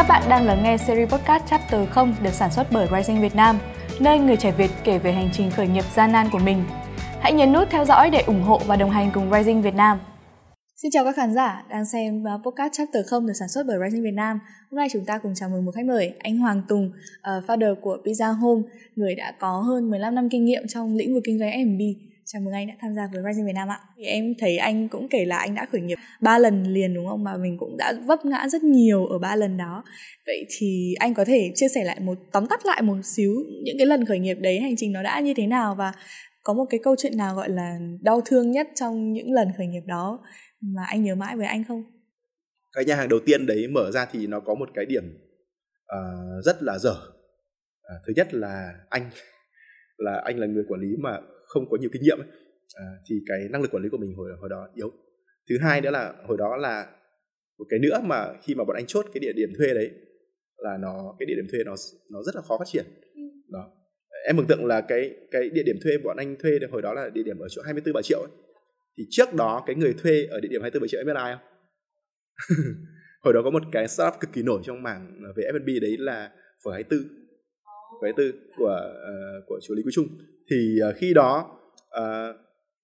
Các bạn đang lắng nghe series podcast Chapter 0 được sản xuất bởi Rising Việt Nam, nơi người trẻ Việt kể về hành trình khởi nghiệp gian nan của mình. Hãy nhấn nút theo dõi để ủng hộ và đồng hành cùng Rising Việt Nam. Xin chào các khán giả đang xem à, podcast Chapter 0 được sản xuất bởi Rising Việt Nam. Hôm nay chúng ta cùng chào mừng một khách mời, anh Hoàng Tùng, uh, founder của Pizza Home, người đã có hơn 15 năm kinh nghiệm trong lĩnh vực kinh doanh F&B. Chào mừng anh đã tham gia với Rising Việt Nam ạ. Thì em thấy anh cũng kể là anh đã khởi nghiệp ba lần liền đúng không? Mà mình cũng đã vấp ngã rất nhiều ở ba lần đó. Vậy thì anh có thể chia sẻ lại một tóm tắt lại một xíu những cái lần khởi nghiệp đấy hành trình nó đã như thế nào và có một cái câu chuyện nào gọi là đau thương nhất trong những lần khởi nghiệp đó mà anh nhớ mãi với anh không? Cái nhà hàng đầu tiên đấy mở ra thì nó có một cái điểm uh, rất là dở. Uh, thứ nhất là anh là anh là người quản lý mà không có nhiều kinh nghiệm ấy, à, thì cái năng lực quản lý của mình hồi hồi đó yếu. Thứ hai nữa là hồi đó là một cái nữa mà khi mà bọn anh chốt cái địa điểm thuê đấy là nó cái địa điểm thuê nó nó rất là khó phát triển. Ừ. đó. Em mường tượng là cái cái địa điểm thuê bọn anh thuê hồi đó là địa điểm ở chỗ 24 bà triệu ấy. thì trước đó cái người thuê ở địa điểm 24 bà triệu em biết ai không? Hồi đó có một cái startup cực kỳ nổi trong mảng về F&B đấy là phở 24 phở 24 của uh, của chú Lý Quý Trung thì uh, khi đó uh,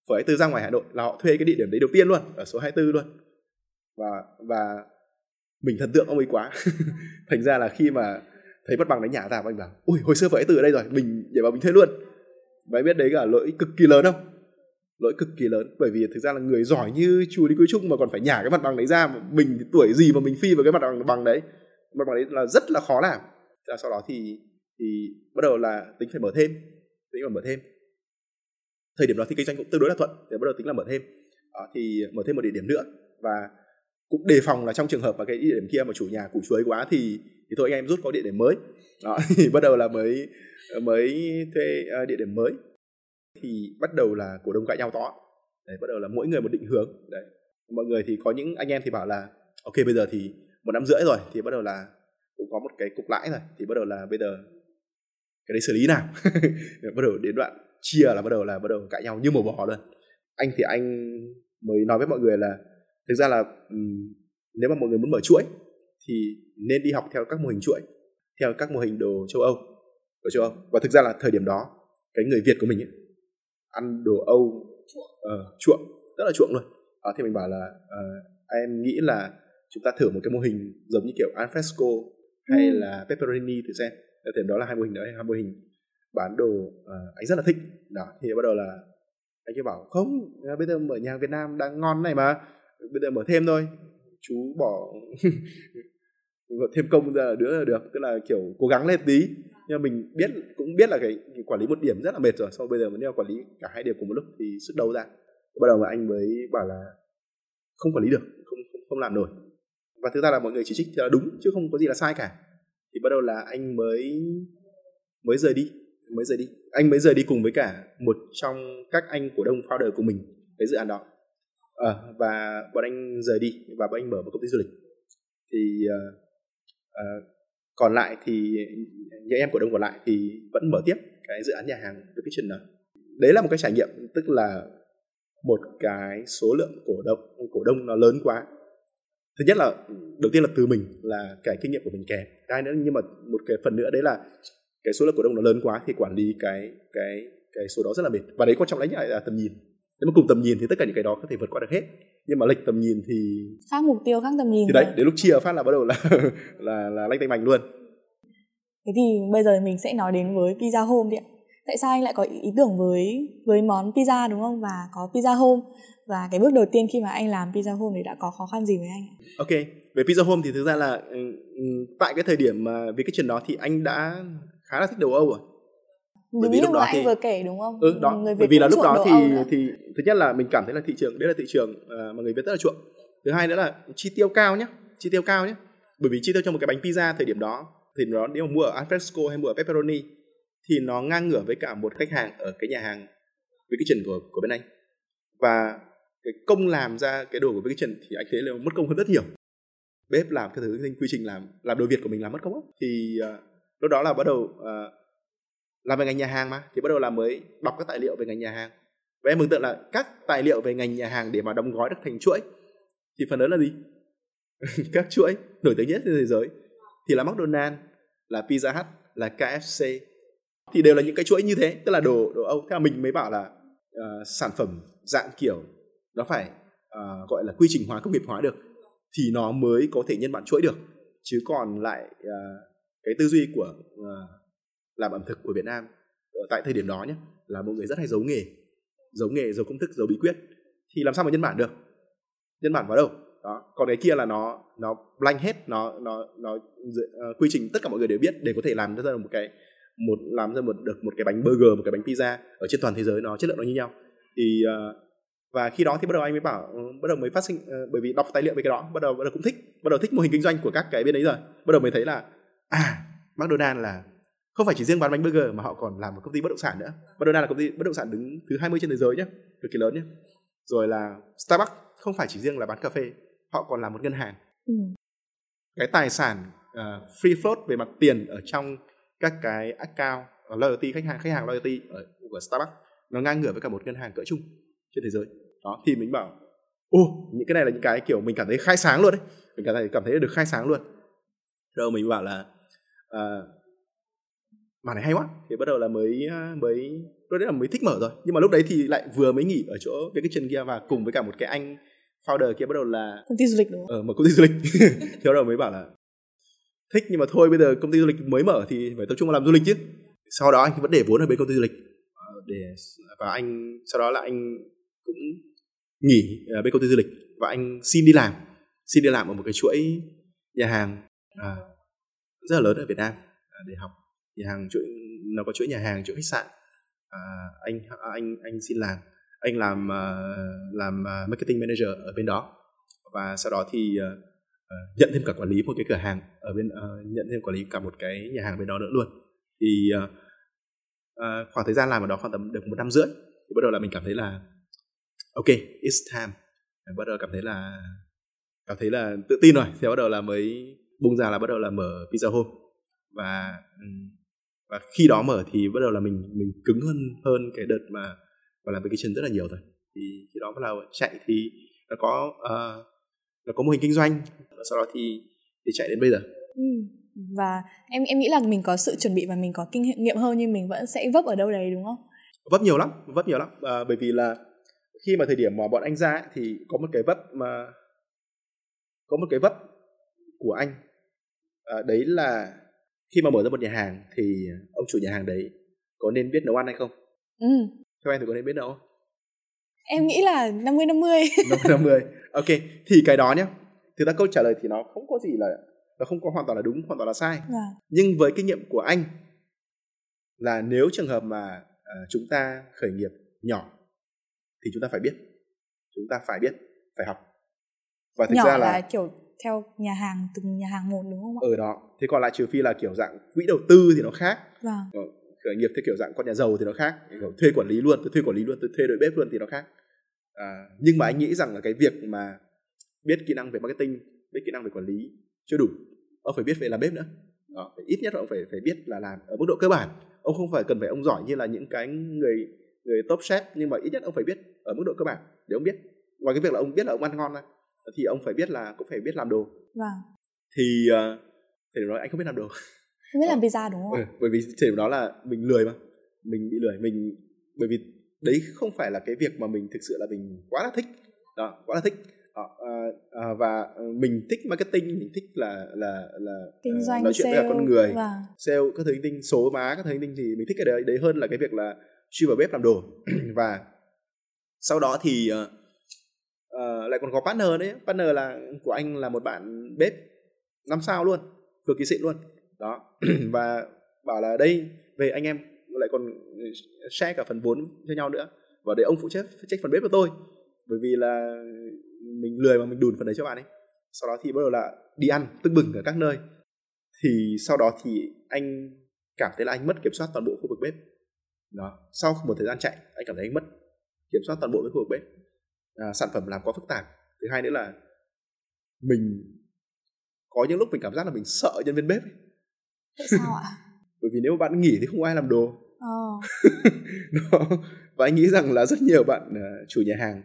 phở 24 ra ngoài Hà Nội là họ thuê cái địa điểm đấy đầu tiên luôn ở số 24 luôn. Và và mình thần tượng ông ấy quá. Thành ra là khi mà thấy mặt bằng đấy nhả ra anh bảo ui hồi xưa phở 24 ở đây rồi mình nhảy vào mình thuê luôn. Và biết đấy cả lỗi cực kỳ lớn không? Lỗi cực kỳ lớn bởi vì thực ra là người giỏi như chú đi cuối Trung mà còn phải nhả cái mặt bằng đấy ra mình tuổi gì mà mình phi vào cái mặt bằng đấy. Mặt bằng đấy là rất là khó làm. Sau đó thì thì bắt đầu là tính phải mở thêm tính phải mở thêm. Thời điểm đó thì kinh doanh cũng tương đối là thuận để bắt đầu tính là mở thêm. À, thì mở thêm một địa điểm nữa và cũng đề phòng là trong trường hợp mà cái địa điểm kia mà chủ nhà củ chuối quá thì thì thôi anh em rút có địa điểm mới. Đó thì bắt đầu là mới mới thuê à, địa điểm mới. Thì bắt đầu là cổ đông cãi nhau to. Đấy bắt đầu là mỗi người một định hướng. Đấy mọi người thì có những anh em thì bảo là ok bây giờ thì một năm rưỡi rồi. Thì bắt đầu là cũng có một cái cục lãi rồi thì bắt đầu là bây giờ cái đấy xử lý nào. Bắt đầu đến đoạn chia là bắt đầu là bắt đầu cãi nhau như màu bò luôn. Anh thì anh mới nói với mọi người là thực ra là um, nếu mà mọi người muốn mở chuỗi thì nên đi học theo các mô hình chuỗi theo các mô hình đồ châu âu ở châu âu. Và thực ra là thời điểm đó cái người việt của mình ấy, ăn đồ âu uh, chuộng rất là chuộng luôn. À, thì mình bảo là uh, em nghĩ là chúng ta thử một cái mô hình giống như kiểu alfresco hay ừ. là pepperoni thử xem thì đó là hai mô hình đấy. Hai mô hình bán đồ uh, anh rất là thích. Đó thì bắt đầu là anh kia bảo không à, bây giờ mở nhà hàng Việt Nam đang ngon này mà. Bây giờ mở thêm thôi. Chú bỏ thêm công ra là đứa là được. Tức là kiểu cố gắng lên tí. Nhưng mà mình biết cũng biết là cái, cái quản lý một điểm rất là mệt rồi. Sau bây giờ mình nếu quản lý cả hai điểm cùng một lúc thì sức đâu ra. Bắt đầu mà anh mới bảo là không quản lý được không không, không làm nổi. Và thực ra là mọi người chỉ trích thì là đúng chứ không có gì là sai cả thì bắt đầu là anh mới mới rời đi mới rời đi. Anh mới rời đi cùng với cả một trong các anh cổ đông founder của mình cái dự án đó. À, và bọn anh rời đi và bọn anh mở một công ty du lịch. Thì uh, uh, còn lại thì những em cổ đông còn lại thì vẫn mở tiếp cái dự án nhà hàng The Kitchen đó. Đấy là một cái trải nghiệm tức là một cái số lượng cổ đông cổ đông nó lớn quá thứ nhất là đầu tiên là từ mình là cái kinh nghiệm của mình kém. Cái nữa nhưng mà một cái phần nữa đấy là cái số lượng cổ đông nó lớn quá thì quản lý cái cái cái số đó rất là mệt. Và đấy quan trọng lại là tầm nhìn. Nếu mà cùng tầm nhìn thì tất cả những cái đó có thể vượt qua được hết. Nhưng mà lệch tầm nhìn thì khác mục tiêu khác tầm nhìn thì đấy đến lúc chia phát là bắt đầu là là là lanh tay mạnh luôn. Thế thì bây giờ mình sẽ nói đến với pizza home đi ạ. Tại sao anh lại có ý tưởng với với món pizza đúng không? Và có pizza home và cái bước đầu tiên khi mà anh làm pizza home thì đã có khó khăn gì với anh ok về pizza home thì thực ra là ừ, ừ, tại cái thời điểm mà vì cái chuyện đó thì anh đã khá là thích đồ Âu rồi bởi vì lúc đó thì... anh vừa kể đúng không? Ừ, đó. Người Việt bởi vì là lúc đó thì thì thứ nhất là mình cảm thấy là thị trường đấy là thị trường uh, mà người Việt rất là chuộng. Thứ hai nữa là chi tiêu cao nhé, chi tiêu cao nhé. Bởi vì chi tiêu cho một cái bánh pizza thời điểm đó thì nó nếu mà mua ở alfresco hay mua ở pepperoni thì nó ngang ngửa với cả một khách hàng ở cái nhà hàng với cái trần của của bên anh. Và cái công làm ra cái đồ của với cái trần thì anh thấy là mất công hơn rất nhiều. Bếp làm cái thứ quy trình làm làm đồ Việt của mình làm mất công lắm. Thì uh, lúc đó là bắt đầu uh, làm về ngành nhà hàng mà thì bắt đầu là mới đọc các tài liệu về ngành nhà hàng và em mừng tượng là các tài liệu về ngành nhà hàng để mà đóng gói được thành chuỗi thì phần lớn là gì các chuỗi nổi tiếng nhất trên thế giới thì là McDonald's là Pizza Hut là KFC thì đều là những cái chuỗi như thế tức là đồ đồ Âu thế là mình mới bảo là uh, sản phẩm dạng kiểu nó phải uh, gọi là quy trình hóa công nghiệp hóa được thì nó mới có thể nhân bản chuỗi được. Chứ còn lại uh, cái tư duy của uh, làm ẩm thực của Việt Nam ở tại thời điểm đó nhé là mọi người rất hay giấu nghề giấu nghề giấu công thức giấu bí quyết thì làm sao mà nhân bản được? Nhân bản vào đâu? Đó còn cái kia là nó nó blank hết nó nó nó uh, quy trình tất cả mọi người đều biết để có thể làm ra một cái một làm ra một được một cái bánh burger một cái bánh pizza ở trên toàn thế giới nó chất lượng nó như nhau. Thì uh, và khi đó thì bắt đầu anh mới bảo uh, bắt đầu mới phát sinh uh, bởi vì đọc tài liệu về cái đó bắt đầu bắt đầu cũng thích bắt đầu thích mô hình kinh doanh của các cái bên đấy rồi. Bắt đầu mới thấy là à McDonald là không phải chỉ riêng bán bánh burger mà họ còn làm một công ty bất động sản nữa. McDonald là công ty bất động sản đứng thứ 20 trên thế giới nhé cực kỳ lớn nhé rồi là Starbucks không phải chỉ riêng là bán cà phê họ còn là một ngân hàng. Ừ. cái tài sản uh, free float về mặt tiền ở trong các cái account uh, loyalty khách hàng khách hàng loyalty ở của Starbucks nó ngang ngửa với cả một ngân hàng cỡ chung trên thế giới đó thì mình bảo ô những cái này là những cái kiểu mình cảm thấy khai sáng luôn đấy mình cảm thấy cảm thấy được khai sáng luôn. Rồi mình bảo là uh, mà này hay quá. Thì bắt đầu là mới mới lúc đấy là mới thích mở rồi. Nhưng mà lúc đấy thì lại vừa mới nghỉ ở chỗ cái kitchen kia và cùng với cả một cái anh founder kia bắt đầu là công ty du lịch đúng không? Ờ, một công ty du lịch. Thì bắt đầu mới bảo là thích nhưng mà thôi bây giờ công ty du lịch mới mở thì phải tập trung vào làm du lịch chứ. Sau đó anh vẫn để vốn ở bên công ty du lịch. Ờ, để và anh sau đó là anh cũng nghỉ uh, bên công ty du lịch và anh xin đi làm xin đi làm ở một cái chuỗi nhà hàng uh, rất là lớn ở Việt Nam uh, để học nhà hàng chuỗi nó có chuỗi nhà hàng chuỗi khách sạn. Uh, anh anh anh xin làm anh làm uh, làm uh, marketing manager ở bên đó. Và sau đó thì uh, uh, nhận thêm cả quản lý một cái cửa hàng ở bên uh, nhận thêm quản lý cả một cái nhà hàng bên đó nữa luôn. Thì uh, uh, khoảng thời gian làm ở đó khoảng tầm được một năm rưỡi thì bắt đầu là mình cảm thấy là ok it's time. Bắt đầu cảm thấy là cảm thấy là tự tin rồi. Thì bắt đầu là mới bung ra là bắt đầu là mở pizza home và và khi đó mở thì bắt đầu là mình mình cứng hơn hơn cái đợt mà và làm vacation rất là nhiều rồi. Thì khi đó bắt đầu chạy thì nó có uh, nó có mô hình kinh doanh. Sau đó thì thì chạy đến bây giờ. Ừ. và em em nghĩ là mình có sự chuẩn bị và mình có kinh nghiệm hơn nhưng mình vẫn sẽ vấp ở đâu đấy đúng không? Vấp nhiều lắm vấp nhiều lắm. À, bởi vì là khi mà thời điểm mà bọn anh ra ấy, thì có một cái vấp mà có một cái vấp của anh. À, đấy là khi mà mở ra một nhà hàng thì ông chủ nhà hàng đấy có nên biết nấu ăn hay không? Ừ. theo em thì có nên biết nấu không? Em nghĩ là 50 50 50 50 ok thì cái đó nhá. Thực ra câu trả lời thì nó không có gì là nó không có hoàn toàn là đúng hoàn toàn là sai. À. nhưng với kinh nghiệm của anh là nếu trường hợp mà uh, chúng ta khởi nghiệp nhỏ thì chúng ta phải biết chúng ta phải biết phải học và thực nhỏ ra là, là kiểu theo nhà hàng từng nhà hàng một đúng không ạ? Ở đó. Thế còn lại trừ phi là kiểu dạng quỹ đầu tư thì nó khác. Vâng. Ờ, khởi nghiệp theo kiểu dạng con nhà giàu thì nó khác. Kiểu thuê quản lý luôn, tôi thuê quản lý luôn, tôi thuê đội bếp luôn thì nó khác. À, nhưng mà anh nghĩ rằng là cái việc mà biết kỹ năng về marketing, biết kỹ năng về quản lý chưa đủ. Ông phải biết về làm bếp nữa. Đó, ít nhất là ông phải phải biết là làm ở mức độ cơ bản. Ông không phải cần phải ông giỏi như là những cái người người top chef nhưng mà ít nhất ông phải biết ở mức độ cơ bản để ông biết. Ngoài cái việc là ông biết là ông ăn ngon ra thì ông phải biết là cũng phải biết làm đồ. Vâng. Thì uh, thì nói anh không biết làm đồ. Không biết làm pizza đúng không ừ, bởi vì điểm đó là mình lười mà mình bị lười mình bởi vì đấy không phải là cái việc mà mình thực sự là mình quá là thích. Đó quá là thích. À, à, và mình thích marketing mình thích là là là kinh doanh nói chuyện sale, với con người. và... Vâng. sale các thứ linh tinh số má các thứ linh tinh thì mình thích cái đấy đấy hơn là cái việc là chui vào bếp làm đồ. Và sau đó thì uh, uh, lại còn có partner đấy. Partner là của anh là một bạn bếp năm sao luôn cực kỳ xịn luôn. Đó. Và bảo là đây về anh em lại còn share cả phần vốn cho nhau nữa. Và để ông phụ trách trách phần bếp của tôi. Bởi vì là mình lười mà mình đùn phần đấy cho bạn ấy. Sau đó thì bắt đầu là đi ăn tưng bừng ở các nơi. Thì sau đó thì anh cảm thấy là anh mất kiểm soát toàn bộ khu vực bếp đó sau một thời gian chạy anh cảm thấy anh mất kiểm soát toàn bộ cái khu vực bếp à, sản phẩm làm quá phức tạp thứ hai nữa là mình có những lúc mình cảm giác là mình sợ nhân viên bếp ấy. Tại sao ạ? Bởi vì nếu bạn nghỉ thì không ai làm đồ. Oh. Đó. Và anh nghĩ rằng là rất nhiều bạn uh, chủ nhà hàng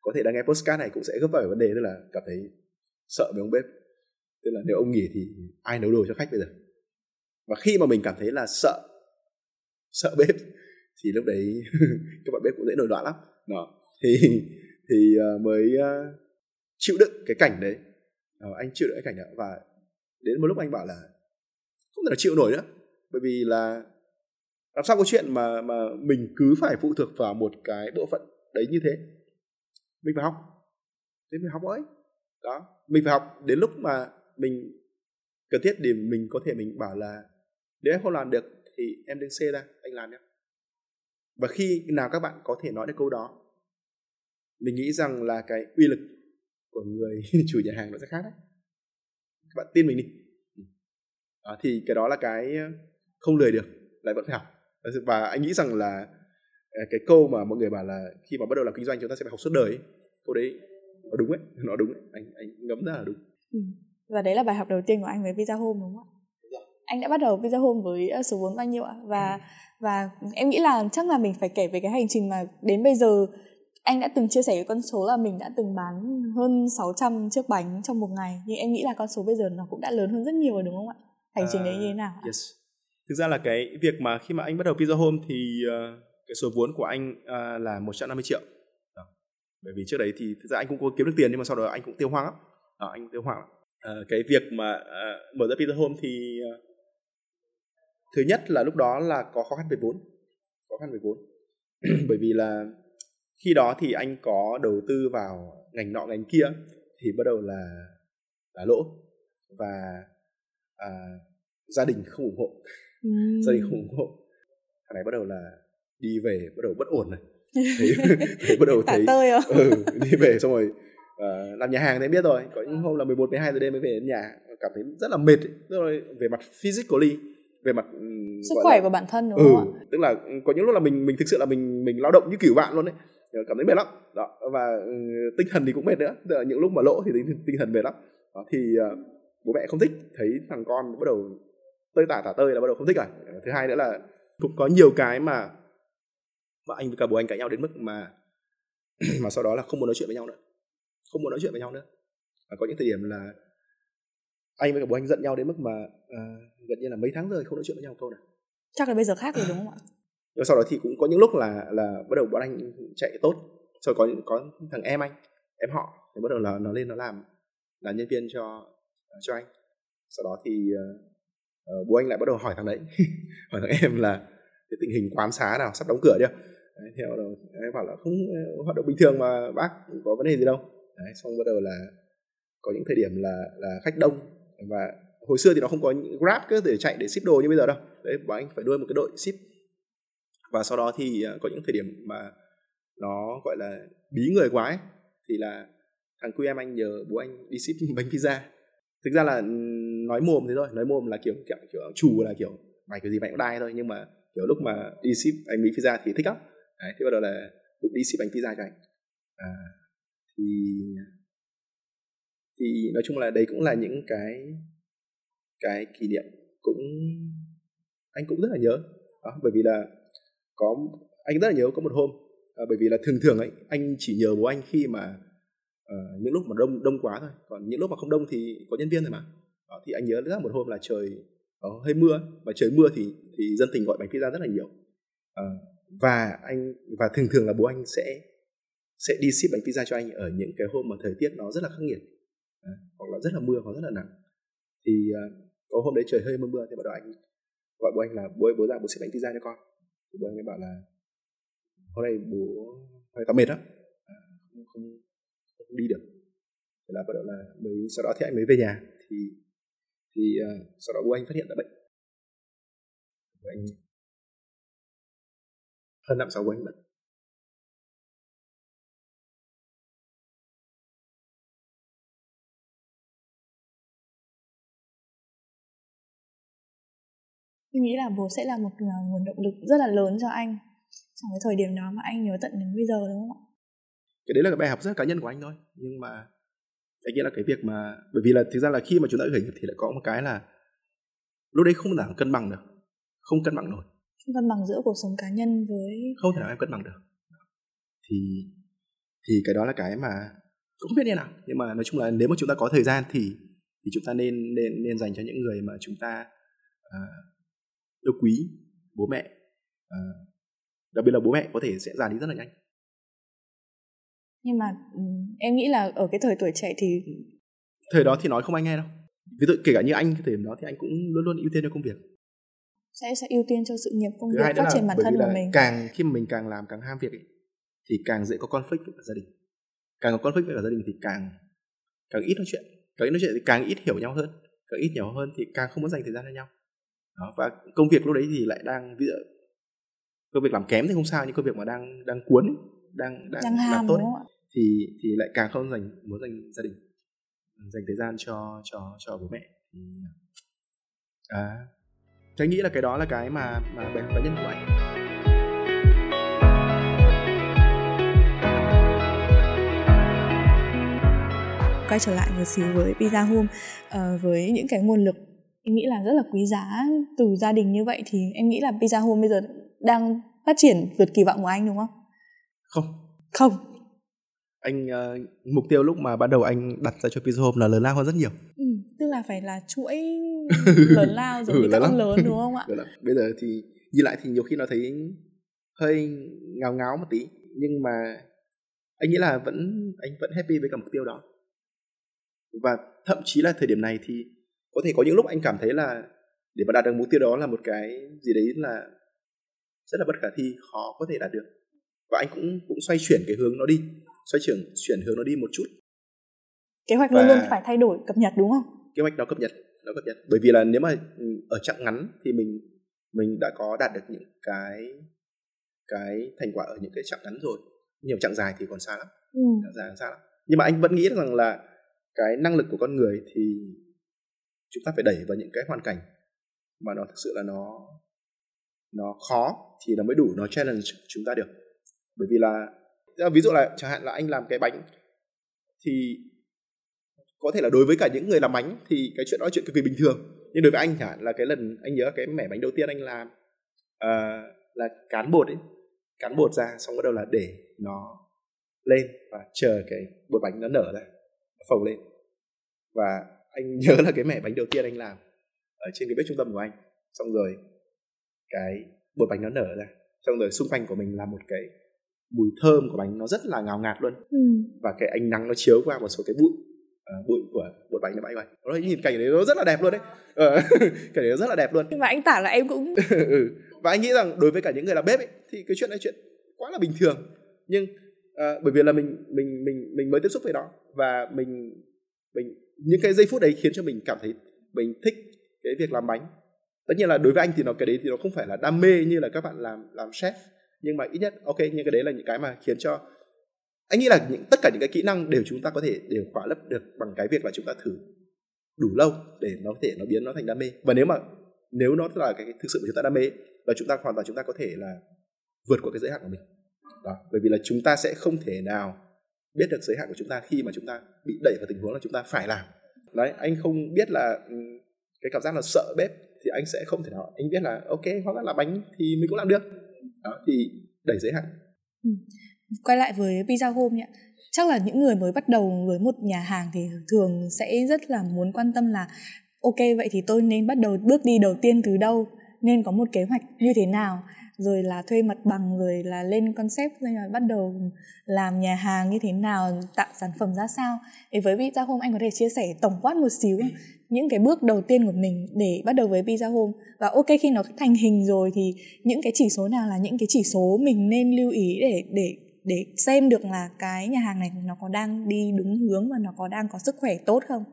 có thể đang nghe postcard này cũng sẽ gấp vào vấn đề tức là cảm thấy sợ về ông bếp. tức là nếu ông nghỉ thì ai nấu đồ cho khách bây giờ và khi mà mình cảm thấy là sợ sợ bếp thì lúc đấy các bạn bếp cũng dễ nổi loạn lắm. Đó. Thì thì uh, mới uh, chịu đựng cái cảnh đấy. Uh, anh chịu đựng cái cảnh đó và đến một lúc anh bảo là không thể nào chịu nổi nữa. Bởi vì là làm sao có chuyện mà mà mình cứ phải phụ thuộc vào một cái bộ phận đấy như thế. Mình phải học. Thế mình học ấy đó. Mình phải học đến lúc mà mình cần thiết để mình có thể mình bảo là nếu em không làm được thì em đứng C ra anh làm nhé và khi nào các bạn có thể nói được câu đó mình nghĩ rằng là cái uy lực của người chủ nhà hàng nó sẽ khác đấy. Các bạn tin mình đi. Ừ. À, thì cái đó là cái ờ, không lười được lại vẫn phải học. Và anh nghĩ rằng là à, cái câu mà mọi người bảo là khi mà bắt đầu làm kinh doanh chúng ta sẽ phải học suốt đời ấy, câu đấy nó đúng ấy nó đúng ấy. anh anh ngấm ra là đúng. Ừ. và đấy là bài học đầu tiên của anh với Visa Home đúng không ạ? Anh đã bắt đầu Visa Home với ờ, số vốn bao nhiêu ạ? Và ừ. và em nghĩ là chắc là mình phải kể về cái hành trình mà đến bây giờ. Anh đã từng chia sẻ cái con số là mình đã từng bán hơn 600 chiếc bánh trong một ngày. Nhưng em nghĩ là con số bây giờ nó cũng đã lớn hơn rất nhiều rồi đúng không ạ? Hành trình đấy như thế nào yes. Thực ra là cái việc mà khi mà anh bắt đầu Pizza Home thì uh, cái số vốn của anh uh, là 150 triệu. Đó. bởi vì trước đấy thì thực ra anh cũng có kiếm được tiền nhưng mà sau đó anh cũng tiêu hoang lắm. Đó, anh tiêu hoang uh, cái việc mà uh, mở ra Pizza Home thì uh, thứ nhất là lúc đó là có khó khăn về vốn. Khó khăn về vốn. Bởi vì là khi đó thì anh có đầu tư vào ngành nọ ngành kia thì bắt đầu là là lỗ và à, gia đình không ủng hộ. Ừ. gia đình không ủng hộ. Thằng này bắt đầu là đi về bắt đầu bất ổn này thấy, thấy bắt đầu thấy tơi ừ, đi về xong rồi uh, làm nhà hàng thì biết rồi. Có những hôm là 11 12 giờ đêm mới về đến nhà. Cảm thấy rất là mệt rồi về mặt physically về mặt sức khỏe là, của bản thân đúng ừ, không ạ? tức là có những lúc là mình mình thực sự là mình mình lao động như kiểu bạn luôn đấy cảm thấy mệt lắm. Đó và ừ, tinh thần thì cũng mệt nữa. Tức là những lúc mà lỗ thì tinh, tinh thần mệt lắm. Đó, thì uh, bố mẹ không thích thấy thằng con bắt đầu tơi tả tả tơi là bắt đầu không thích rồi. Thứ hai nữa là cũng có nhiều cái mà mà anh với cả bố anh cãi nhau đến mức mà mà sau đó là không muốn nói chuyện với nhau nữa. Không muốn nói chuyện với nhau nữa. Và có những thời điểm là anh với cả bố anh giận nhau đến mức mà uh, gần như là mấy tháng rồi không nói chuyện với nhau câu nào. Chắc là bây giờ khác rồi đúng không ạ? Nhưng sau đó thì cũng có những lúc là là bắt đầu bọn anh chạy tốt. Rồi có có thằng em anh em họ thì bắt đầu là nó lên nó làm là nhân viên cho cho anh. Sau đó thì uh, bố anh lại bắt đầu hỏi thằng đấy. Hỏi thằng em là cái tình hình quán xá nào? Sắp đóng cửa chưa? Đấy, theo đầu em bảo là không hoạt động bình thường mà bác có vấn đề gì đâu. Đấy, xong bắt đầu là có những thời điểm là là khách đông và hồi xưa thì nó không có grab cứ để chạy để ship đồ như bây giờ đâu. Đấy bọn anh phải nuôi một cái đội ship. Và sau đó thì à, có những thời điểm mà nó gọi là bí người quá ấy, thì là thằng quy em anh nhờ bố anh đi ship bánh pizza. Thực ra là ừ, nói mồm thế thôi. Nói mồm là kiểu kiểu, kiểu chủ là kiểu mày kiểu gì mày cũng đai thôi nhưng mà kiểu lúc mà đi ship anh mỹ pizza thì thích lắm. Đấy, thế bắt đầu là cũng đi ship bánh pizza cho anh. À, thì thì nói chung là đấy cũng là những cái cái kỷ niệm cũng anh cũng rất là nhớ. Đó, bởi vì là có anh rất là nhớ có một hôm à, bởi vì là thường thường ấy anh chỉ nhờ bố anh khi mà uh, những lúc mà đông đông quá thôi. Còn những lúc mà không đông thì có nhân viên rồi mà. Đó, thì anh nhớ rất là một hôm là trời có hơi mưa và trời mưa thì thì dân tình gọi bánh pizza rất là nhiều. À, và anh và thường thường là bố anh sẽ sẽ đi ship bánh pizza cho anh ở những cái hôm mà thời tiết nó rất là khắc nghiệt hoặc là rất là mưa hoặc rất là nắng. Thì uh, có hôm đấy trời hơi mưa mưa thì bảo đó anh gọi bố anh là bố ơi bố ra bố sẽ bánh pizza cho con. Thì bố anh ấy bảo là hôm nay bố hôm nay tao mệt lắm. À, không, không, không đi được. Thế là bắt đầu là mới sau đó thì anh mới về nhà. Thì thì uh, sau đó bố anh phát hiện ra bệnh. Bố anh hơn năm sáu bố anh bệnh. Mình nghĩ là bố sẽ là một à, nguồn động lực rất là lớn cho anh trong cái thời điểm đó mà anh nhớ tận đến bây giờ đúng không ạ? Cái đấy là cái bài học rất cá nhân của anh thôi. Nhưng mà anh nghĩ là cái việc mà bởi vì là thực ra là khi mà chúng ta khởi nghiệp thì lại có một cái là lúc đấy không thể nào cân bằng được, không cân bằng nổi. Không cân bằng giữa cuộc sống cá nhân với không thể nào em cân bằng được. Thì thì cái đó là cái mà cũng không biết như nào nhưng mà nói chung là nếu mà chúng ta có thời gian thì thì chúng ta nên nên nên dành cho những người mà chúng ta à, yêu quý bố mẹ. À, đặc biệt là bố mẹ có thể sẽ già đi rất là nhanh. Nhưng mà ừ, em nghĩ là ở cái thời tuổi trẻ thì thời đó thì nói không ai nghe đâu. Ví dụ kể cả như anh cái thời điểm đó thì anh cũng luôn luôn ưu tiên cho công việc. sẽ sẽ ưu tiên cho sự nghiệp công việc phát triển bản thân của mình. càng khi mà mình càng làm càng ham việc ấy, thì càng dễ có conflict với cả gia đình. Càng có conflict với cả gia đình thì càng càng ít nói chuyện. Càng ít nói chuyện thì càng ít hiểu nhau hơn. Càng ít hiểu hơn thì càng không muốn dành thời gian cho nhau đó, và công việc lúc đấy thì lại đang ví dụ công việc làm kém thì không sao nhưng công việc mà đang đang cuốn đang đang, đang làm tốt thì thì lại càng không dành muốn dành gia đình dành thời gian cho cho cho bố mẹ. Thì à tôi nghĩ là cái đó là cái mà mà học cá nhân của anh. Quay trở lại một xíu với Pizza Home uh, với những cái nguồn lực em nghĩ là rất là quý giá từ gia đình như vậy thì em nghĩ là Pizza Home bây giờ đang phát triển vượt kỳ vọng của anh đúng không? Không. Không. Anh uh, mục tiêu lúc mà ban đầu anh đặt ra cho Pizza Home là lớn lao hơn rất nhiều. Ừ, tức là phải là chuỗi lớn lao giống ừ, các ông lớn đúng không ạ? Bây giờ thì nhìn lại thì nhiều khi nó thấy hơi ngáo ngáo một tí nhưng mà anh nghĩ là vẫn anh vẫn happy với cả mục tiêu đó và thậm chí là thời điểm này thì có thể có những lúc anh cảm thấy là để mà đạt được mục tiêu đó là một cái gì đấy là rất là bất khả thi khó có thể đạt được. Và anh cũng cũng xoay chuyển cái hướng nó đi xoay chuyển chuyển hướng nó đi một chút. Kế hoạch luôn luôn phải thay đổi cập nhật đúng không? Kế hoạch đó cập nhật nó cập nhật. Bởi vì là nếu mà ừ, ở chặng ngắn thì mình mình đã có đạt được những cái cái thành quả ở những cái chặng ngắn rồi. Nhiều chặng dài thì còn xa lắm. Ừ. chặng dài xa lắm. Nhưng mà anh vẫn nghĩ rằng là cái năng lực của con người thì chúng ta phải đẩy vào những cái hoàn cảnh mà nó thực sự là nó nó khó thì nó mới đủ nó challenge chúng ta được. Bởi vì là ví dụ là chẳng hạn là anh làm cái bánh thì có thể là đối với cả những người làm bánh thì cái chuyện đó chuyện cực kỳ bình thường. Nhưng đối với anh chẳng hạn là cái lần anh nhớ cái mẻ bánh đầu tiên anh làm uh, là cán bột ấy cán bột ra xong bắt đầu là để nó lên và chờ cái bột bánh nó nở ra phồng lên. Và anh nhớ là cái mẻ bánh đầu tiên anh làm ở trên cái bếp trung tâm của anh. Xong rồi cái bột bánh nó nở ra. Xong rồi xung quanh của mình là một cái mùi thơm của bánh nó rất là ngào ngạt luôn. Ừ. và cái ánh nắng nó chiếu qua một số cái bụi uh, bụi của bột bánh nó bay bay nó nhìn cảnh đấy nó rất là đẹp luôn đấy. Uh, cảnh đấy nó rất là đẹp luôn. Và anh tả là em cũng ừ. và anh nghĩ rằng đối với cả những người làm bếp ấy, thì cái chuyện này chuyện quá là bình thường. Nhưng uh, bởi vì là mình mình mình mình mới tiếp xúc với nó và mình mình, những cái giây phút đấy khiến cho mình cảm thấy mình thích cái việc làm bánh. Tất nhiên là đối với anh thì nó, cái đấy thì nó không phải là đam mê như là các bạn làm làm chef. Nhưng mà ít nhất, ok nhưng cái đấy là những cái mà khiến cho, anh nghĩ là những, tất cả những cái kỹ năng đều chúng ta có thể đều khỏa lấp được bằng cái việc là chúng ta thử đủ lâu để nó có thể nó biến nó thành đam mê. Và nếu mà, nếu nó là cái thực sự của chúng ta đam mê là chúng ta hoàn toàn chúng ta có thể là vượt qua cái giới hạn của mình. Đó, bởi vì là chúng ta sẽ không thể nào biết được giới hạn của chúng ta khi mà chúng ta bị đẩy vào tình huống là chúng ta phải làm. Đấy, anh không biết là ừ, cái cảm giác là sợ bếp thì anh sẽ không thể nào. Anh biết là, ok, hóa ra là bánh thì mình cũng làm được. Đó, thì đẩy giới hạn. Ừ. quay lại với pizza home nhỉ. Chắc là những người mới bắt đầu với một nhà hàng thì thường sẽ rất là muốn quan tâm là, ok, vậy thì tôi nên bắt đầu, bước đi đầu tiên từ đâu? Nên có một kế hoạch như thế nào, rồi là thuê mặt bằng, rồi là lên concept, rồi là bắt đầu làm nhà hàng như thế nào, tạo sản phẩm ra sao. Thì với pizza home anh có thể chia sẻ tổng quát một xíu những cái bước đầu tiên của mình để bắt đầu với pizza home. Và ok, khi nó thành hình rồi thì những cái chỉ số nào là những cái chỉ số mình nên lưu ý để để để xem được là cái nhà hàng này nó có đang đi đúng hướng và nó có đang có sức khỏe tốt không?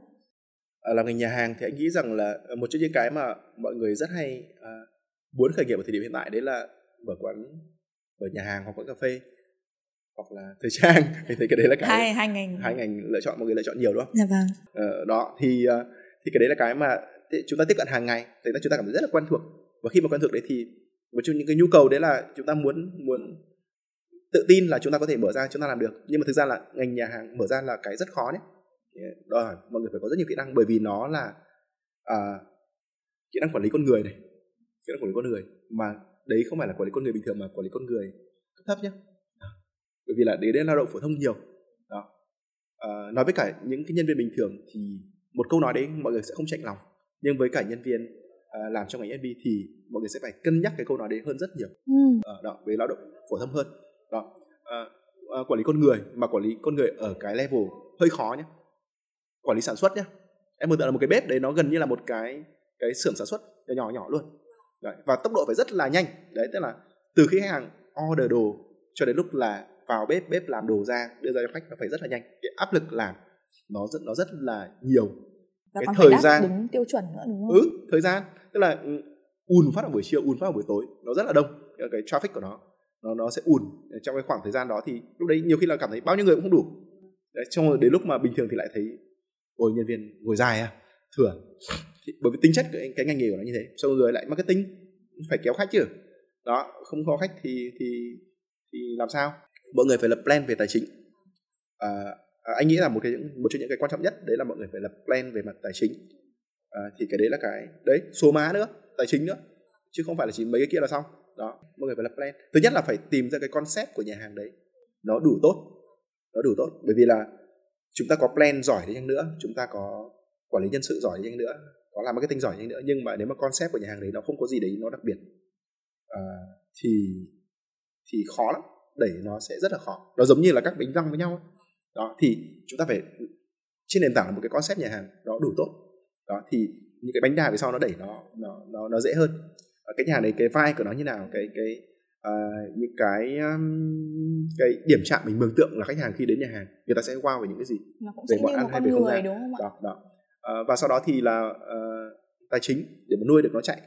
Làm ngành nhà hàng thì anh nghĩ rằng là một trong những cái mà mọi người rất hay à, muốn khởi nghiệp ở thời điểm hiện tại đấy là mở quán mở nhà hàng hoặc quán cà phê hoặc là thời trang. Thì thấy cái đấy là cái hai hai ngành. hai ngành lựa chọn mọi người lựa chọn nhiều đúng không? Dạ vâng. Ờ, đó thì ờ, thì cái đấy là cái mà chúng ta tiếp cận hàng ngày thì chúng ta cảm thấy rất là quen thuộc. Và khi mà quen thuộc đấy thì một trong những cái nhu cầu đấy là chúng ta muốn muốn tự tin là chúng ta có thể mở ra chúng ta làm được. Nhưng mà thực ra là ngành nhà hàng mở ra là cái rất khó đấy đòi hỏi mọi người phải có rất nhiều kỹ năng bởi vì nó là à, kỹ năng quản lý con người này kỹ năng quản lý con người. Mà đấy không phải là quản lý con người bình thường mà quản lý con người cấp thấp nhé bởi vì là đấy là lao động phổ thông nhiều. Đó. À, nói với cả những cái nhân viên bình thường thì một câu nói đấy mọi người sẽ không chạnh lòng. Nhưng với cả nhân viên uh, làm trong ngành FB thì mọi người sẽ phải cân nhắc cái câu nói đấy hơn rất nhiều. Ừ. uh, đó về lao động phổ thông hơn. Đó. Uh, uh, quản lý con người mà quản lý con người ở cái level hơi khó nhé quản lý sản xuất nhé em mường tượng là một cái bếp đấy nó gần như là một cái cái xưởng sản xuất nhỏ nhỏ nhỏ luôn. Đấy. và tốc độ phải rất là nhanh. Đấy tức là từ khi khách hàng order đồ cho đến lúc là vào bếp bếp làm đồ ra đưa ra cho khách nó phải rất là nhanh. Cái áp lực làm nó rất nó rất là nhiều. Và cái thời gian đúng tiêu chuẩn nữa đúng không? Ừ, thời gian. Tức là ừ, ùn phát vào buổi chiều, ùn phát vào buổi tối, nó rất là đông. Cái traffic của nó nó nó sẽ ùn trong cái khoảng thời gian đó. Thì lúc đấy nhiều khi là cảm thấy bao nhiêu người cũng không đủ. Đấy, trong đến lúc mà bình thường thì lại thấy ôi nhân viên ngồi dài à? Thừa. Bởi vì tính chất cái, cái ngành nghề của nó như thế xong rồi lại marketing phải kéo khách chứ? Đó không có khách thì thì thì làm sao? Mọi người phải lập plan về tài chính. À, à, anh nghĩ là một cái một trong những cái quan trọng nhất đấy là mọi người phải lập plan về mặt tài chính. À, thì cái đấy là cái đấy số má nữa tài chính nữa chứ không phải là chỉ mấy cái kia là xong. Đó mọi người phải lập plan. Thứ nhất là phải tìm ra cái concept của nhà hàng đấy. Nó đủ tốt nó đủ tốt bởi vì là chúng ta có plan giỏi đi chăng nữa chúng ta có quản lý nhân sự giỏi đi chăng nữa có làm marketing giỏi đi chăng nữa nhưng mà nếu mà concept của nhà hàng đấy nó không có gì đấy nó đặc biệt à, thì thì khó lắm đẩy nó sẽ rất là khó. Nó giống như là các bánh răng với nhau đó thì chúng ta phải trên nền tảng là một cái concept nhà hàng nó đủ tốt. Đó thì những cái bánh đà về sau nó đẩy nó nó nó nó dễ hơn. Cái nhà này cái vai của nó như nào cái cái uh, những cái um, cái điểm chạm mình mường tượng là khách hàng khi đến nhà hàng người ta sẽ wow về những cái gì? Về món ăn hay về không gian. đó đó. Uh, và sau đó thì là uh, tài chính để mà nuôi được nó chạy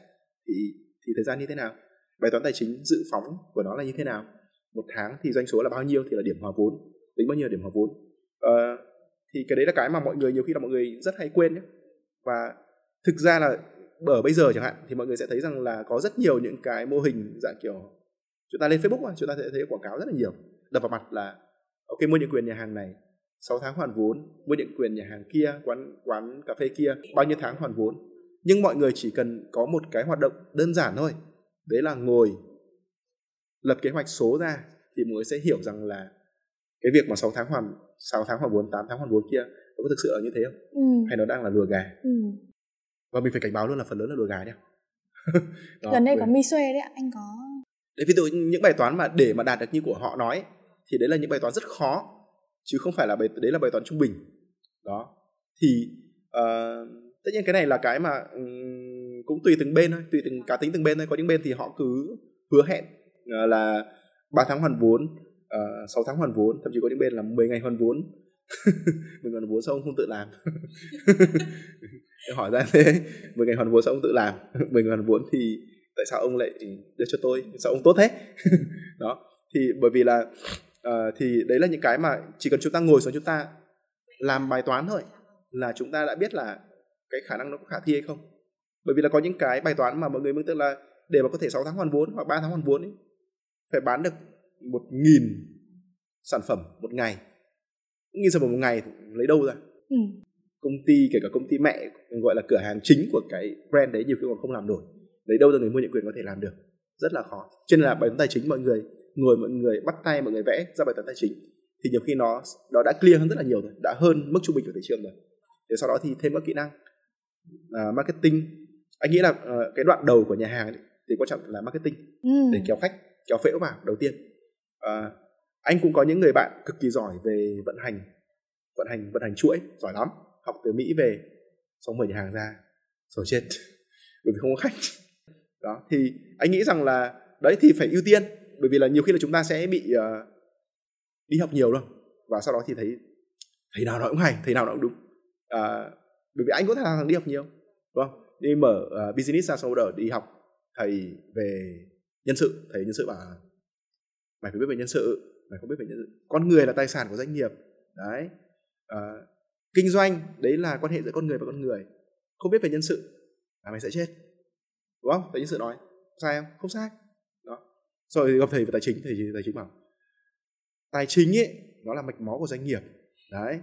thì thì thời gian như thế nào? Bài toán tài chính dự phóng của nó là như thế nào? Một tháng thì doanh số là bao nhiêu thì là điểm hòa vốn tính bao nhiêu điểm hòa vốn? Uh, thì cái đấy là cái mà mọi người nhiều khi là mọi người rất hay quên nhé. Và thực ra là ở bây giờ chẳng hạn thì mọi người sẽ thấy rằng là có rất nhiều những cái mô hình dạng kiểu chúng ta lên Facebook mà chúng ta sẽ thấy quảng cáo rất là nhiều. Đập vào mặt là ok mua những quyền nhà hàng này 6 tháng hoàn vốn mua những quyền nhà hàng kia quán quán cà phê kia bao nhiêu tháng hoàn vốn. Nhưng mọi người chỉ cần có một cái hoạt động đơn giản thôi. Đấy là ngồi lập kế hoạch số ra thì mọi người sẽ hiểu rằng là cái việc mà 6 tháng hoàn 6 tháng hoàn vốn 8 tháng hoàn vốn kia nó có thực sự là như thế không? Ừ. hay nó đang là lừa gà? Ừ. Và mình phải cảnh báo luôn là phần lớn là lừa gà nhá. Gần đây có mi xuê đấy ạ anh có đấy ví dụ những bài toán mà để mà đạt được như của họ nói thì đấy là những bài toán rất khó chứ không phải là bài đấy là bài toán trung bình. Đó. Thì uh, tất nhiên cái này là cái mà um, cũng tùy từng bên thôi tùy từng cá tính từng bên thôi. Có những bên thì họ cứ hứa hẹn uh, là 3 tháng hoàn vốn ờ, uh, 6 tháng hoàn vốn thậm chí có những bên là 10 ngày hoàn vốn. Mình còn vốn sao ông không tự làm. Hỏi ra thế mười ngày hoàn vốn sao ông tự làm. Mười ngày hoàn vốn thì tại sao ông lại đưa cho tôi? Sao ông tốt thế? Đó thì bởi vì là uh, thì đấy là những cái mà chỉ cần chúng ta ngồi xuống chúng ta làm bài toán thôi là chúng ta đã biết là cái khả năng nó có khả thi hay không. Bởi vì là có những cái bài toán mà mọi người mong tức là để mà có thể 6 tháng hoàn vốn hoặc 3 tháng hoàn vốn ấy, phải bán được một nghìn sản phẩm một ngày. Nghìn sản phẩm một ngày lấy đâu ra? Ừ. Công ty kể cả công ty mẹ gọi là cửa hàng chính của cái brand đấy nhiều khi còn không làm nổi đấy đâu ra người mua nhượng quyền có thể làm được. Rất là khó. Cho nên là bài toán tài chính mọi người ngồi mọi người bắt tay mọi người vẽ ra bài toán tài chính thì nhiều khi nó nó đã clear hơn rất là nhiều rồi đã hơn mức trung bình của thị trường rồi. Để sau đó thì thêm các kỹ năng uh, marketing. Anh nghĩ là uh, cái đoạn đầu của nhà hàng ấy, thì quan trọng là marketing. Ừ. để kéo khách kéo phễu vào đầu tiên. Uh, anh cũng có những người bạn cực kỳ giỏi về vận hành vận hành vận hành chuỗi giỏi lắm. Học từ mỹ về xong mở nhà hàng ra rồi chết bởi vì không có khách đó thì anh nghĩ rằng là đấy thì phải ưu tiên. Bởi vì là nhiều khi là chúng ta sẽ bị uh, đi học nhiều luôn và sau đó thì thấy thầy nào nó cũng hay thầy nào nó cũng đúng. Uh, bởi vì anh có thể thằng đi học nhiều đúng không? Đi mở uh, business ra sau đó đi học thầy về nhân sự thầy nhân sự bảo mày phải biết về nhân sự mày không biết về nhân sự. Con người là tài sản của doanh nghiệp đấy. Uh, kinh doanh đấy là quan hệ giữa con người và con người. Không biết về nhân sự là mày sẽ chết đúng không? Tại nhân sự nói. Sai không? Không sai. Đó. Rồi gặp thầy về tài chính thầy tài chính bảo tài chính ấy nó là mạch máu của doanh nghiệp. Đấy.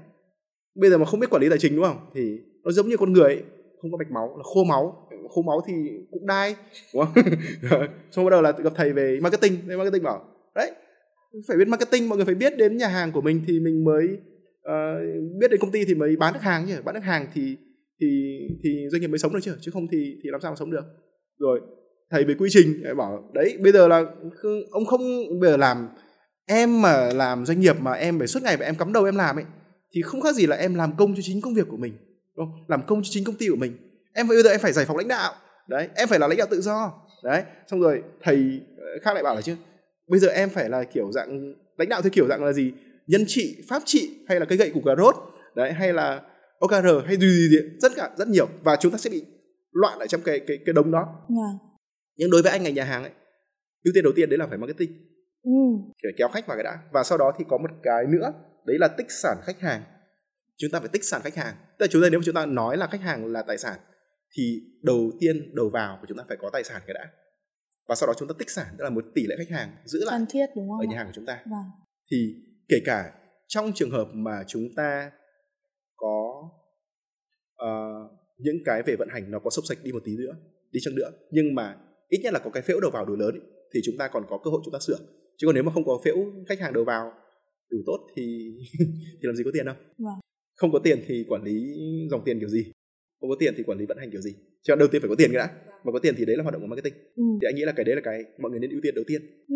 Bây giờ mà không biết quản lý tài chính đúng không? Thì nó giống như con người ấy, không có mạch máu là khô máu. Khô máu thì cũng đai đúng không? Xong bắt đầu là gặp thầy về marketing. Thầy marketing bảo đấy phải biết marketing mọi người phải biết đến nhà hàng của mình thì mình mới uh, biết đến công ty thì mới bán được hàng chứ bán được hàng thì thì thì doanh nghiệp mới sống được chứ. Chứ không thì thì làm sao mà sống được? Rồi thầy về quy trình lại bảo đấy bây giờ là ông không bây giờ làm em mà làm doanh nghiệp mà em phải suốt ngày mà em cắm đầu em làm ấy thì không khác gì là em làm công cho chính công việc của mình đúng không? làm công cho chính công ty của mình. Em bây giờ em phải giải phóng lãnh đạo đấy em phải là lãnh đạo tự do đấy. Xong rồi thầy ờ, khác lại bảo là chứ bây giờ em phải là kiểu dạng lãnh đạo theo kiểu dạng là gì? Nhân trị pháp trị hay là cái gậy của cà rốt? Đấy hay là OKR hay gì gì, gì rất cả rất nhiều. Và chúng ta sẽ bị loạn ở trong cái cái cái đống đó yeah. Dạ. nhưng đối với anh ngành nhà hàng ấy ưu tiên đầu tiên đấy là phải marketing ừ. phải kéo khách vào cái đã và sau đó thì có một cái nữa đấy là tích sản khách hàng chúng ta phải tích sản khách hàng tức là chúng ta nếu mà chúng ta nói là khách hàng là tài sản thì đầu tiên đầu vào của chúng ta phải có tài sản cái đã và sau đó chúng ta tích sản tức là một tỷ lệ khách hàng giữ lại thiết, đúng không ở nhà hàng của chúng ta vâng. thì kể cả trong trường hợp mà chúng ta có uh, những cái về vận hành nó có sốc sạch đi một tí nữa đi chăng nữa. Nhưng mà ít nhất là có cái phễu đầu vào đủ lớn ấy, thì chúng ta còn có cơ hội chúng ta sửa. Chứ còn nếu mà không có phễu khách hàng đầu vào đủ tốt thì thì làm gì có tiền đâu. Vâng. không có tiền thì quản lý dòng tiền kiểu gì? Không có tiền thì quản lý vận hành kiểu gì? Cho đầu tiên phải có tiền cái đã. Mà có tiền thì đấy là hoạt động của marketing. Ừ. thì anh nghĩ là cái đấy là cái mọi người nên ưu tiên đầu tiên. Ừ.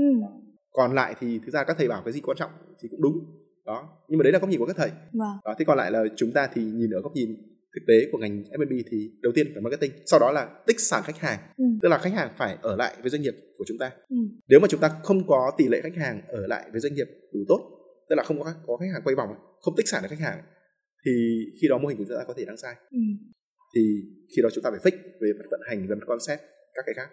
còn lại thì thực ra các thầy bảo cái gì quan trọng thì cũng đúng. Đó. Nhưng mà đấy là góc nhìn của các thầy. Vâng. đó thế còn lại là chúng ta thì nhìn ở góc nhìn thực tế của ngành F&B thì đầu tiên phải marketing sau đó là tích sản khách hàng ừ. tức là khách hàng phải ở lại với doanh nghiệp của chúng ta ừ. nếu mà chúng ta không có tỷ lệ khách hàng ở lại với doanh nghiệp đủ tốt tức là không có có khách hàng quay vòng không tích sản được khách hàng thì khi đó mô hình của chúng ta có thể đang sai ừ. thì khi đó chúng ta phải fix về mặt vận hành về mặt concept các cái khác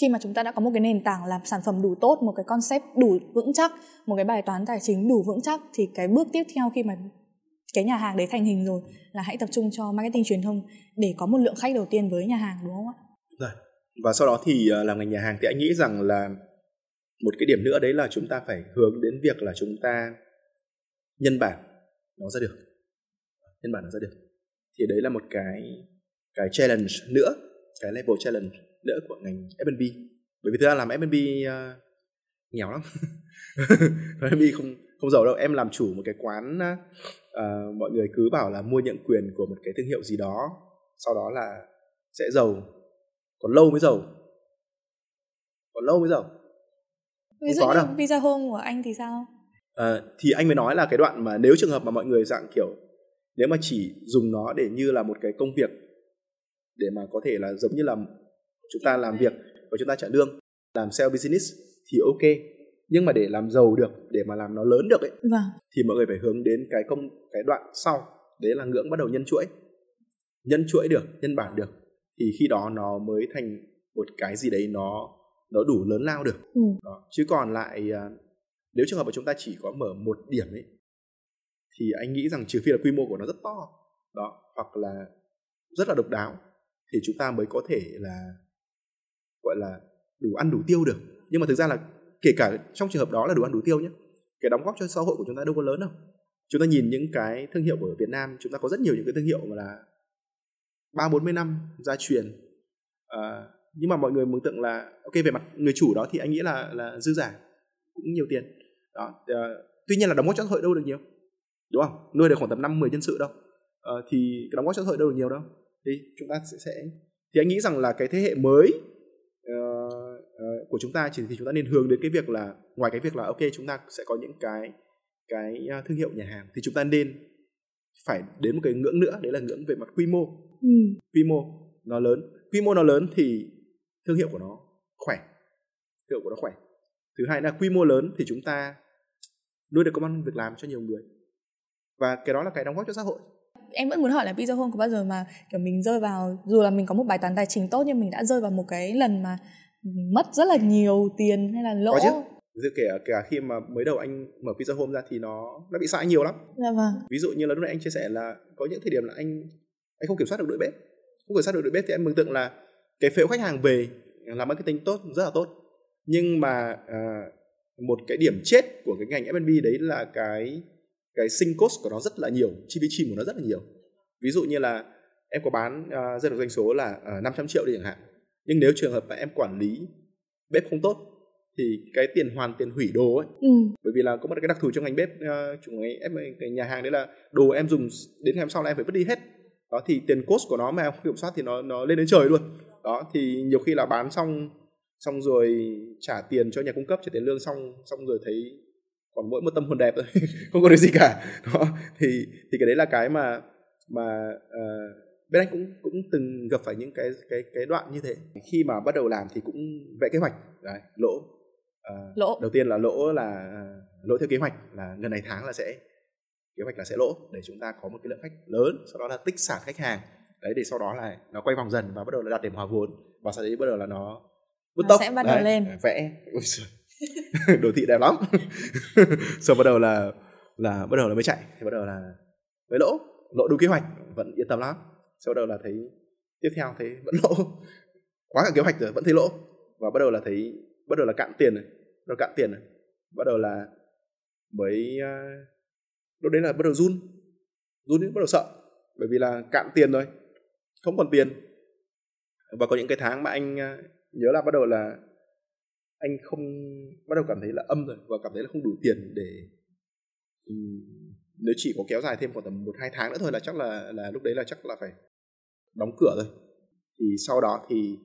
khi mà chúng ta đã có một cái nền tảng làm sản phẩm đủ tốt một cái concept đủ vững chắc một cái bài toán tài chính đủ vững chắc thì cái bước tiếp theo khi mà cái nhà hàng đấy thành hình rồi là hãy tập trung cho marketing truyền thông để có một lượng khách đầu tiên với nhà hàng đúng không ạ? Rồi. Và sau đó thì ờ, làm ngành nhà hàng thì anh nghĩ rằng là một cái điểm nữa đấy là chúng ta phải hướng đến việc là chúng ta nhân bản nó ra được nhân bản nó ra được thì đấy là một cái cái challenge nữa cái level challenge nữa của ngành F&B bởi vì thực ra làm F&B uh, ờ, nghèo lắm F&B không không giàu đâu em làm chủ một cái quán uh, mọi người cứ bảo là mua nhận quyền của một cái thương hiệu gì đó sau đó là sẽ giàu còn lâu mới giàu. Còn lâu mới giàu. Ví dụ như visa home của anh thì sao? À, thì anh mới nói là cái đoạn mà nếu trường hợp mà mọi người dạng kiểu nếu mà chỉ dùng nó để như là một cái công việc để mà có thể là giống như là chúng ta làm việc và chúng ta trả lương làm sale business thì ok nhưng mà để làm giàu được để mà làm nó lớn được ấy vâng. thì mọi người phải hướng đến cái công cái đoạn sau đấy là ngưỡng bắt đầu nhân chuỗi nhân chuỗi được nhân bản được thì khi đó nó mới thành một cái gì đấy nó nó đủ lớn lao được ừ. đó. chứ còn lại à, nếu trường hợp mà chúng ta chỉ có mở một điểm ấy thì anh nghĩ rằng trừ phi là quy mô của nó rất to đó hoặc là rất là độc đáo thì chúng ta mới có thể là gọi là đủ ăn đủ tiêu được nhưng mà thực ra là kể cả trong trường hợp đó là đủ ăn đủ tiêu nhé. Cái đóng góp cho xã hội của chúng ta đâu có lớn đâu. Chúng ta nhìn những cái thương hiệu của Việt Nam chúng ta có rất nhiều những cái thương hiệu mà là ba bốn mươi năm gia truyền. À, nhưng mà mọi người mường tượng là ok về mặt người chủ đó thì anh nghĩ là là dư giả cũng nhiều tiền. Đó à, tuy nhiên là đóng góp cho xã hội đâu được nhiều đúng không? Nuôi được khoảng tầm năm mười nhân sự đâu. À, thì cái đóng góp cho xã hội đâu được nhiều đâu. Thì chúng ta sẽ, sẽ thì anh nghĩ rằng là cái thế hệ mới của chúng ta chỉ thì chúng ta nên hướng đến cái việc là ngoài cái việc là ok chúng ta sẽ có những cái cái à, thương hiệu nhà hàng thì chúng ta nên phải đến một cái ngưỡng nữa đấy là ngưỡng về mặt quy mô. Ừ. quy mô nó lớn. Quy mô nó lớn thì thương hiệu của nó khỏe. Thương hiệu của nó khỏe. Thứ hai là quy mô lớn thì chúng ta nuôi được công ăn việc làm cho nhiều người. Và cái đó là cái đóng góp cho xã hội. Em vẫn muốn hỏi là Pizza Home có bao giờ mà kiểu mình rơi vào dù là mình có một bài toán tài chính tốt nhưng mình đã rơi vào một cái lần mà mất rất là nhiều tiền hay là lỗ có chứ Ví kể cả khi mà mới đầu anh mở Pizza Home ra thì nó nó bị sai nhiều lắm. Dạ vâng. Ví dụ như là lúc nãy anh chia sẻ là có những thời điểm là anh anh không kiểm soát được đội bếp. Không kiểm soát được đội bếp thì em mừng tượng là cái phễu khách hàng về làm marketing tốt rất là tốt. Nhưng mà à, một cái điểm chết của cái ngành F&B đấy là cái cái sinh cost của nó rất là nhiều, chi phí chìm của nó rất là nhiều. Ví dụ như là em có bán uh, ra được doanh số là uh, 500 triệu đi chẳng hạn nhưng nếu trường hợp mà em quản lý bếp không tốt thì cái tiền hoàn tiền hủy đồ ấy ừ. bởi vì là có một cái đặc thù trong ngành bếp uh, chủ ngành em cái nhà hàng đấy là đồ em dùng đến ngày hôm sau là em phải vứt đi hết. Đó thì tiền cost của nó mà không kiểm soát thì nó nó lên đến trời luôn. Đó thì nhiều khi là bán xong xong rồi trả tiền cho nhà cung cấp trả tiền lương xong xong rồi thấy còn mỗi một tâm hồn đẹp thôi không có được gì cả. Đó thì thì cái đấy là cái mà mà uh, bên anh cũng cũng từng gặp phải những cái cái cái đoạn như thế. Khi mà bắt đầu làm thì cũng vẽ kế hoạch. Đấy, lỗ. Uh, lỗ. đầu tiên là lỗ là lỗ theo kế hoạch là ngân này tháng là sẽ kế hoạch là sẽ lỗ để chúng ta có một cái lượng khách lớn sau đó là tích sản khách hàng. Đấy để sau đó là nó quay vòng dần và bắt đầu là đạt điểm hòa vốn. Và sau đấy bắt đầu là nó bứt tốc sẽ bắt đầu đấy, lên. vẽ. Đồ thị đẹp lắm. Sau bắt đầu là là bắt đầu là mới chạy. Thì bắt đầu là mới lỗ. Lỗ đúng kế hoạch. Vẫn yên tâm lắm sau đầu là thấy tiếp theo thấy vẫn lỗ. Quá cả kế hoạch rồi vẫn thấy lỗ. Và bắt đầu là thấy bắt đầu là cạn tiền này bắt đầu cạn tiền này. Bắt đầu là mới uh, lúc đấy là bắt đầu run. Run đến bắt đầu sợ bởi vì là cạn tiền rồi không còn tiền. Và có những cái tháng mà anh uh, nhớ là bắt đầu là anh không bắt đầu cảm thấy là âm rồi và cảm thấy là không đủ tiền để um, nếu chỉ có kéo dài thêm khoảng tầm một hai tháng nữa thôi là chắc là là lúc đấy là chắc là phải đóng cửa rồi. Thì sau đó thì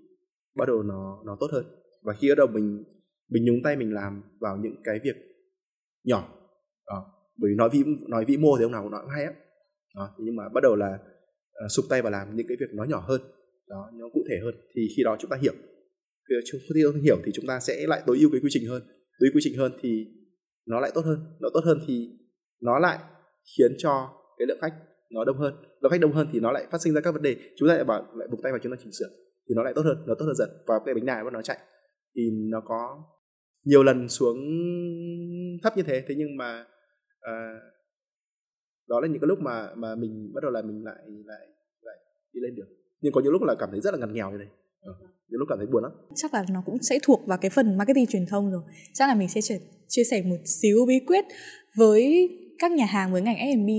bắt đầu nó nó tốt hơn. Và khi bắt đầu mình mình nhúng tay mình làm vào những cái việc nhỏ đó. bởi vì nói vĩ nói vĩ mô thì ông nào cũng nói hay á. Đó. nhưng mà bắt đầu là uh, sụp tay vào làm những cái việc nó nhỏ hơn đó nó cụ thể hơn. Thì khi đó chúng ta hiểu. Khi chúng ta hiểu thì chúng ta sẽ lại tối ưu cái quy trình hơn. Tối ưu quy trình hơn thì nó lại tốt hơn nó tốt hơn thì nó lại khiến cho cái lượng khách nó đông hơn. Lượng khách đông hơn thì nó lại phát sinh ra các vấn đề. Chúng ta lại bảo lại buộc tay vào chúng ta chỉnh sửa thì nó lại tốt hơn nó tốt hơn dần. Và cái bánh đài bắt nó chạy thì nó có nhiều lần xuống thấp như thế. Thế nhưng mà à, đó là những cái lúc mà mà mình bắt đầu là mình lại lại lại đi lên được nhưng có những lúc là cảm thấy rất là ngặt nghèo như thế. Ờ, ừ. những lúc cảm thấy buồn lắm. Chắc là nó cũng sẽ thuộc vào cái phần marketing truyền thông rồi. Chắc là mình sẽ chia sẻ một xíu bí quyết với các nhà hàng với ngành F&B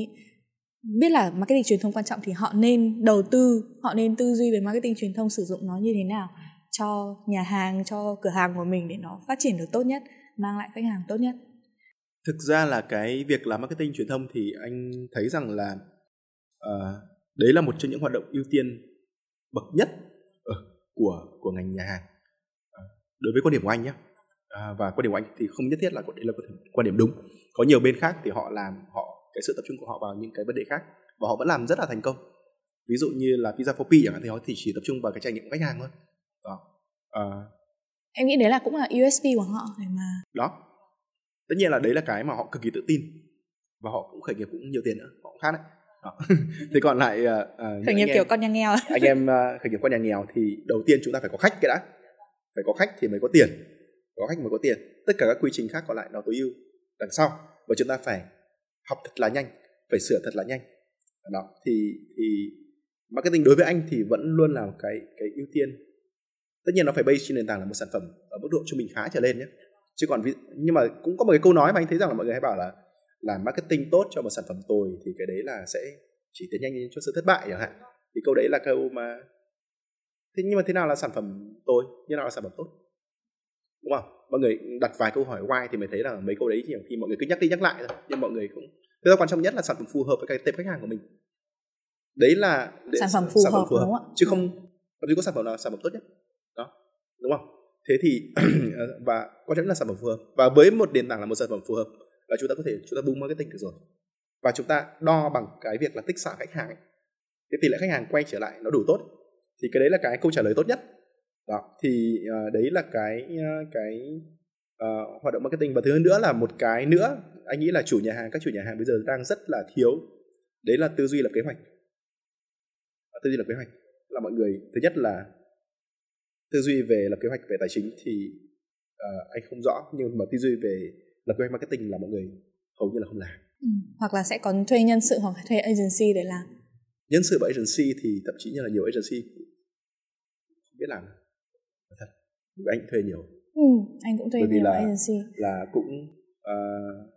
biết là marketing truyền thông quan trọng thì họ nên đầu tư họ nên tư duy về marketing truyền thông sử dụng nó như thế nào cho nhà hàng cho cửa hàng của mình để nó phát triển được tốt nhất mang lại khách hàng tốt nhất. Thực ra là cái việc làm marketing truyền thông thì anh thấy rằng là uh, đấy là một trong những hoạt động ưu tiên bậc nhất uh, của của ngành nhà hàng. Uh, đối với quan điểm của anh nhé. Uh, và quan điểm của anh thì không nhất thiết là đấy là quan điểm đúng có nhiều bên khác thì họ làm họ cái sự tập trung của họ vào những cái vấn đề khác và họ vẫn làm rất là thành công. Ví dụ như là pizza for p chẳng hạn thì họ thì chỉ tập trung vào cái trải nghiệm của khách hàng thôi. Đó. À, em nghĩ đấy là cũng là usp của họ để mà đó. Tất nhiên là đấy là cái mà họ cực kỳ tự tin và họ cũng khởi nghiệp cũng nhiều tiền nữa họ cũng khác đấy. Đó. thì còn lại uh, khởi nghiệp kiểu con nhà nghèo. anh em uh, khởi nghiệp con nhà nghèo thì đầu tiên chúng ta phải có khách cái đã. Phải có khách thì mới có tiền. Có khách mới có tiền. Tất cả các quy trình khác còn lại nó tối ưu đằng sau. Và chúng ta phải học thật là nhanh, phải sửa thật là nhanh. Đó, thì thì marketing đối với anh thì vẫn luôn là cái cái ưu tiên. Tất nhiên nó phải base trên nền tảng là một sản phẩm ở mức độ trung bình khá trở lên nhé. Chứ còn nhưng mà cũng có một cái câu nói mà anh thấy rằng là mọi người hay bảo là làm marketing tốt cho một sản phẩm tồi thì cái đấy là sẽ chỉ tiến nhanh cho sự thất bại chẳng hạn. Thì câu đấy là câu mà, thế nhưng mà thế nào là sản phẩm tồi, như nào là sản phẩm tốt? Đúng không? Mọi người đặt vài câu hỏi why thì mới thấy là mấy câu đấy nhiều khi mọi người cứ nhắc đi nhắc lại thôi. Nhưng mọi người cũng Thứ quan trọng nhất là sản phẩm phù hợp với cái tệp khách hàng của mình. Đấy là sản phẩm phù sản phẩm hợp, phù hợp. đúng không? chứ không gì có sản phẩm nào sản phẩm tốt nhất. Đó đúng không? Thế thì và quan trọng nhất là sản phẩm phù hợp. Và với một nền tảng là một sản phẩm phù hợp là chúng ta có thể chúng ta boom marketing được rồi. Và chúng ta đo bằng cái việc là tích xạ khách hàng cái tỷ lệ khách hàng quay trở lại nó đủ tốt. Thì cái đấy là cái câu trả lời tốt nhất đó thì uh, đấy là cái uh, cái uh, hoạt động marketing. Và thứ hơn nữa là một cái nữa anh nghĩ là chủ nhà hàng các chủ nhà hàng bây giờ đang rất là thiếu. Đấy là tư duy lập kế hoạch. Tư duy lập kế hoạch. Là mọi người thứ nhất là tư duy về lập kế hoạch về tài chính thì uh, anh không rõ. Nhưng mà tư duy về lập kế hoạch marketing là mọi người hầu như là không làm. Ừ. hoặc là sẽ còn thuê nhân sự hoặc thuê agency để làm. Nhân sự và agency thì thậm chí như là nhiều agency không biết làm thật. Anh thuê nhiều. Ừ, anh cũng thuê Bởi vì nhiều là, agency. là cũng uh,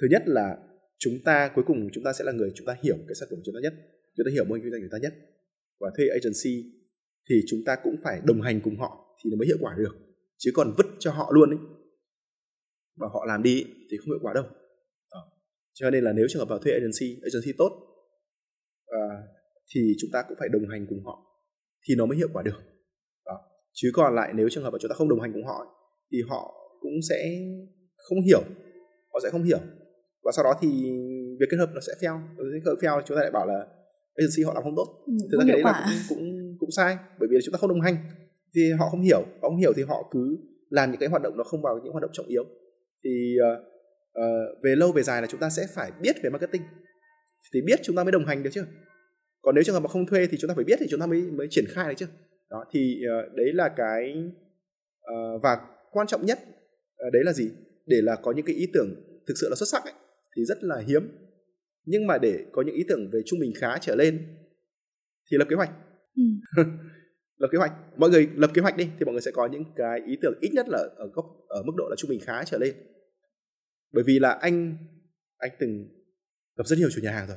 thứ nhất là chúng ta cuối cùng chúng ta sẽ là người chúng ta hiểu cái sản phẩm của chúng ta nhất chúng ta hiểu mô hình kinh doanh của chúng ta nhất. Và thuê agency thì chúng ta cũng phải đồng hành cùng họ thì nó mới hiệu quả được. Chứ còn vứt cho họ luôn ấy và họ làm đi thì không hiệu quả đâu. Đó. cho nên là nếu trường hợp vào thuê agency agency tốt uh, thì chúng ta cũng phải đồng hành cùng họ thì nó mới hiệu quả được chứ còn lại nếu trường hợp mà chúng ta không đồng hành cùng họ thì họ cũng sẽ không hiểu. Họ sẽ không hiểu. Và sau đó thì việc kết hợp nó sẽ fail kết hợp fail chúng ta lại bảo là agency họ làm không tốt. Thực ra cái đấy là cũng, cũng cũng sai. Bởi vì chúng ta không đồng hành thì họ không hiểu. Họ không hiểu thì họ cứ làm những cái hoạt động nó không vào những hoạt động trọng yếu. Thì uh, về lâu về dài là chúng ta sẽ phải biết về marketing. Thì biết chúng ta mới đồng hành được chứ. Còn nếu trường hợp mà không thuê thì chúng ta phải biết thì chúng ta mới mới triển khai được chứ đó thì uh, đấy là cái uh, và quan trọng nhất uh, đấy là gì? Để là có những cái ý tưởng thực sự là xuất sắc ấy, thì rất là hiếm. Nhưng mà để có những ý tưởng về trung bình khá trở lên thì lập kế hoạch. Ừ. lập kế hoạch. Mọi người lập kế hoạch đi thì mọi người sẽ có những cái ý tưởng ít nhất là ở góc ở mức độ là trung bình khá trở lên. Bởi vì là anh anh từng gặp rất nhiều chủ nhà hàng rồi.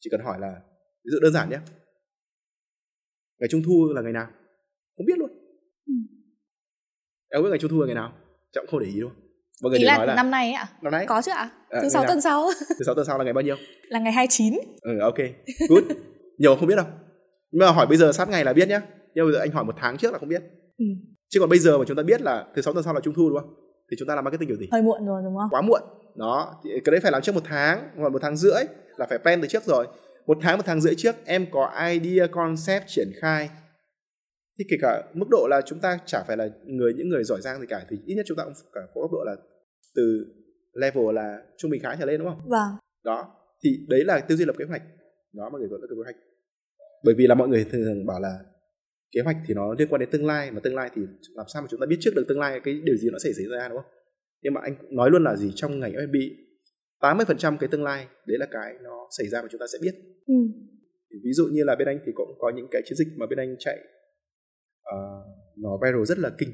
Chỉ cần hỏi là ví dụ đơn giản nhé ngày trung thu là ngày nào không biết luôn ừ. Em biết ngày trung thu là ngày nào? Chắc cũng không để ý đâu mọi người ý là, nói là năm nay ạ. Năm nay? Có chứ ạ. À, thứ sáu tuần sau. Thứ sáu tuần sau là ngày bao nhiêu? Là ngày 29 ừ ok. Good. Nhiều không biết đâu. Nhưng mà hỏi bây giờ sát ngày là biết nhá. Nhưng bây giờ anh hỏi một tháng trước là không biết. Ừ. chứ còn bây giờ mà chúng ta biết là thứ sáu tuần sau là trung thu đúng không? Thì chúng ta làm marketing kiểu gì? Hơi muộn rồi đúng không? Quá muộn. Đó. Thì cái đấy phải làm trước một tháng hoặc một tháng rưỡi là phải plan từ trước rồi. Một tháng một tháng rưỡi trước em có idea concept triển khai thì kể cả mức độ là chúng ta chả phải là người những người giỏi giang gì cả thì ít nhất chúng ta cũng cả có mức độ là từ level là trung bình khá trở lên đúng không? Vâng. Đó thì đấy là tư duy lập kế hoạch đó mọi người gọi là kế hoạch bởi vì là mọi người thường bảo là kế hoạch thì nó liên quan đến tương lai mà tương lai thì làm sao mà chúng ta biết trước được tương lai cái điều gì nó sẽ xảy ra đúng không? Nhưng mà anh nói luôn là gì trong ngành F&B 80% cái tương lai đấy là cái nó xảy ra mà chúng ta sẽ biết. Ừ. Ví dụ như là bên anh thì cũng có những cái chiến dịch mà bên anh chạy uh, nó viral rất là kinh.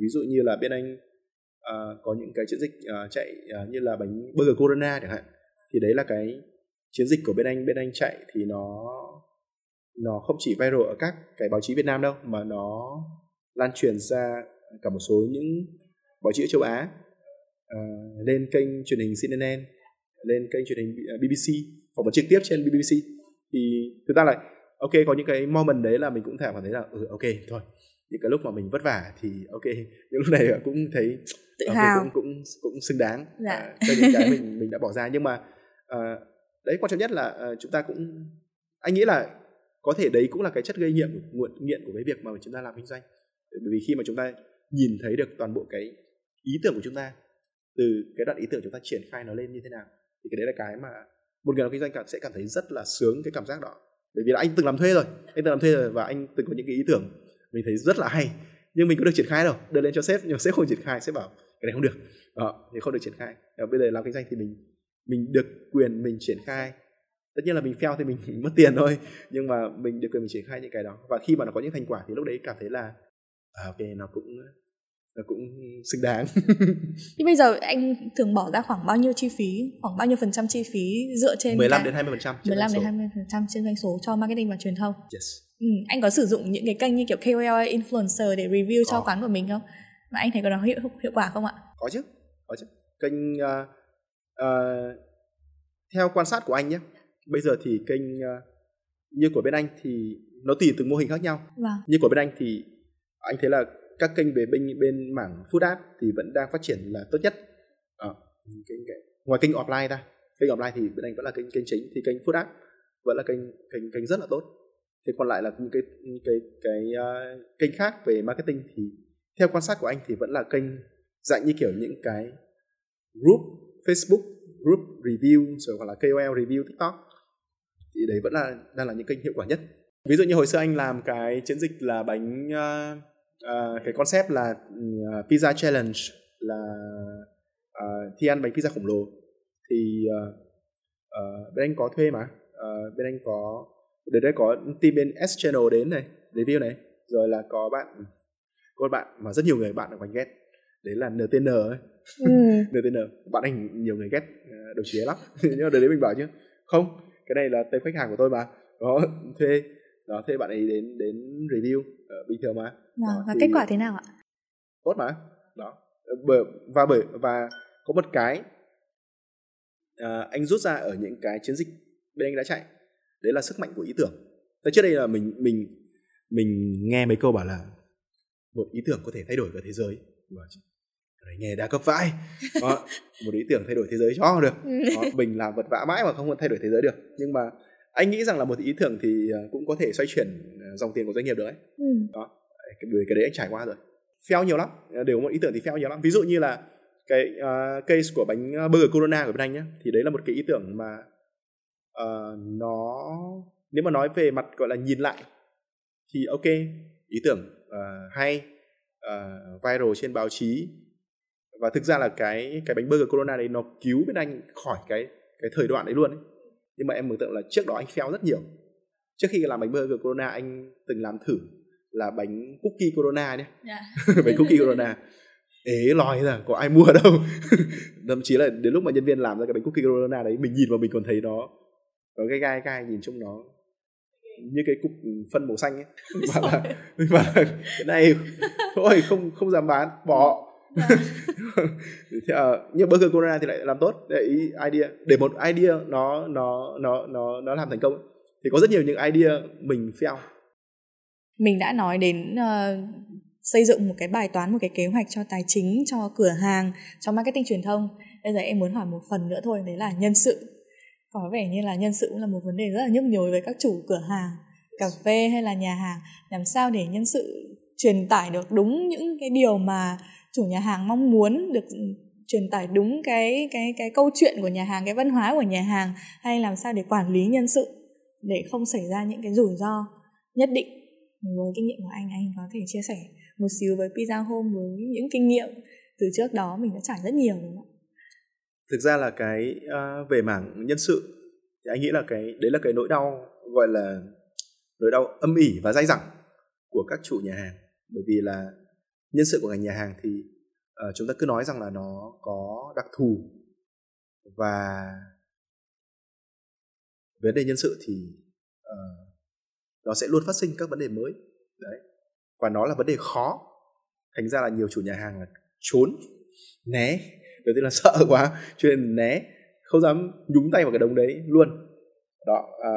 Ví dụ như là bên anh uh, có những cái chiến dịch uh, chạy uh, như là bánh burger corona chẳng hạn thì đấy là cái chiến dịch của bên anh. Bên anh chạy thì nó nó không chỉ viral ở các cái báo chí Việt Nam đâu mà nó lan truyền ra cả một số những báo chí ở châu Á. Uh, lên kênh truyền hình CNN lên kênh truyền hình BBC phỏng vấn trực tiếp trên BBC thì thực ra là ok có những cái moment đấy là mình cũng cảm thấy là ừ ok thôi. Những cái lúc mà mình vất vả thì ok những lúc này cũng thấy tự okay, hào. cũng cũng cũng xứng đáng. Dạ. uh, cho những cái mình mình đã bỏ ra. Nhưng mà uh, đấy quan trọng nhất là uh, chúng ta cũng anh nghĩ là có thể đấy cũng là cái chất gây nghiện nguồn nghiện của cái việc mà chúng ta làm kinh doanh. Bởi vì khi mà chúng ta nhìn thấy được toàn bộ cái ý tưởng của chúng ta từ cái đoạn ý tưởng chúng ta triển khai nó lên như thế nào thì cái đấy là cái mà một người làm kinh doanh cảm sẽ cảm thấy rất là sướng cái cảm giác đó bởi vì là anh từng làm thuê rồi anh từng làm thuê rồi và anh từng có những cái ý tưởng mình thấy rất là hay nhưng mình có được triển khai đâu. Đưa lên cho sếp nhưng mà sếp không triển khai sếp bảo cái này không được. Đó, thì không được triển khai. Và bây giờ làm kinh doanh thì mình mình được quyền mình triển khai. Tất nhiên là mình fail thì mình mất tiền thôi nhưng mà mình được quyền mình triển khai những cái đó. Và khi mà nó có những thành quả thì lúc đấy cảm thấy là à, ok nó cũng nó cũng xứng đáng. Thì bây giờ anh thường bỏ ra khoảng bao nhiêu chi phí? Khoảng bao nhiêu phần trăm chi phí dựa trên 15 cái... đến 20 phần trăm 15 đến 20 phần trăm trên doanh số cho marketing và truyền thông? Yes. Ừ, anh có sử dụng những cái kênh như kiểu KOL influencer để review có. cho quán của mình không? Mà anh thấy có nó hiệu hiệu quả không ạ? Có chứ có chứ. Kênh uh, uh, theo quan sát của anh nhé bây giờ thì kênh uh, như của bên anh thì nó tùy từng mô hình khác nhau. Vâng. như của bên anh thì anh thấy là các kênh về bên bên mảng food app thì vẫn đang phát triển là tốt nhất. À, kênh, kênh, ngoài kênh offline ra kênh offline thì bên anh vẫn là kênh kênh chính thì kênh food app vẫn là kênh kênh kênh rất là tốt. Thì còn lại là những cái cái cái uh, kênh khác về marketing thì theo quan sát của anh thì vẫn là kênh dạng như kiểu những cái group Facebook group review rồi hoặc là KOL review TikTok. Thì đấy vẫn là đang là những kênh hiệu quả nhất. Ví dụ như hồi xưa anh làm cái chiến dịch là bánh uh, uh, cái concept là uh, pizza challenge là uh, thi ăn bánh pizza khổng lồ. Thì uh, uh, bên anh có thuê mà. Uh, bên anh có để đây có team bên S channel đến này review này. Rồi là có bạn có bạn mà rất nhiều người bạn ở quanh ghét. Đấy là NTN ấy. Ừ. NTN bạn anh nhiều người ghét đầu chế lắm. Nhưng mà đấy mình bảo chứ không cái này là tên khách hàng của tôi mà. Đó thuê đó thuê bạn ấy đến đến review uh, bình thường mà. À, đó, và thì... kết quả thế nào ạ? Tốt mà. Đó. Bởi và bởi và có một cái uh, anh rút ra ở những cái chiến dịch bên anh đã chạy. Đấy là sức mạnh của ý tưởng. Thế trước đây là mình mình mình nghe mấy câu bảo là một ý tưởng có thể thay đổi cả thế giới. Và nghe đa cấp vãi. Đó, một ý tưởng thay đổi thế giới cho được. Đó, mình làm vật vã mãi mà không thay đổi thế giới được. Nhưng mà anh nghĩ rằng là một ý tưởng thì à, cũng có thể xoay chuyển à, dòng tiền của doanh nghiệp được đấy ừ. đó cái, cái đấy anh trải qua rồi fail nhiều lắm đều một ý tưởng thì fail nhiều lắm ví dụ như là cái uh, case của bánh burger corona của bên anh nhé thì đấy là một cái ý tưởng mà uh, nó nếu mà nói về mặt gọi là nhìn lại thì ok ý tưởng uh, hay uh, viral trên báo chí và thực ra là cái cái bánh burger corona đấy nó cứu bên anh khỏi cái cái thời đoạn đấy luôn ấy. Nhưng mà em mường tượng là trước đó anh fail rất nhiều. Trước khi làm bánh burger corona anh từng làm thử là bánh cookie corona nhé. Yeah. Dạ. bánh cookie corona. Ế lòi ra có ai mua đâu. Thậm chí là đến lúc mà nhân viên làm ra cái bánh cookie corona đấy mình nhìn vào mình còn thấy nó có cái gai gai nhìn chung nó như cái cục phân màu xanh ấy. Mà là bảo là cái này thôi không không dám bán bỏ dạ. thì, uh, nhưng burger corona thì lại làm tốt. Để ý idea để một idea nó nó nó nó nó làm thành công thì có rất nhiều những idea mình fail. Mình đã nói đến uh, xây dựng một cái bài toán một cái kế hoạch cho tài chính cho cửa hàng cho marketing truyền thông. Bây giờ em muốn hỏi một phần nữa thôi đấy là nhân sự. Có vẻ như là nhân sự cũng là một vấn đề rất là nhức nhối với các chủ cửa hàng cà phê hay là nhà hàng. Làm sao để nhân sự truyền tải được đúng những cái điều mà chủ nhà hàng mong muốn được truyền tải đúng cái cái cái câu chuyện của nhà hàng cái văn hóa của nhà hàng hay làm sao để quản lý nhân sự để không xảy ra những cái rủi ro nhất định? Với kinh nghiệm của anh anh có thể chia sẻ một xíu với pizza home với những kinh nghiệm từ trước đó mình đã trải rất nhiều đúng không thực ra là cái uh, về mảng nhân sự thì anh nghĩ là cái đấy là cái nỗi đau gọi là nỗi đau âm ỉ và dai dẳng của các chủ nhà hàng. Bởi vì là nhân sự của ngành nhà hàng thì uh, chúng ta cứ nói rằng là nó có đặc thù. Và vấn đề nhân sự thì uh, nó sẽ luôn phát sinh các vấn đề mới. Đấy. Và nó là vấn đề khó. Thành ra là nhiều chủ nhà hàng là trốn né. Đầu tiên là sợ quá cho nên né. Không dám nhúng tay vào cái đống đấy luôn. Đó à,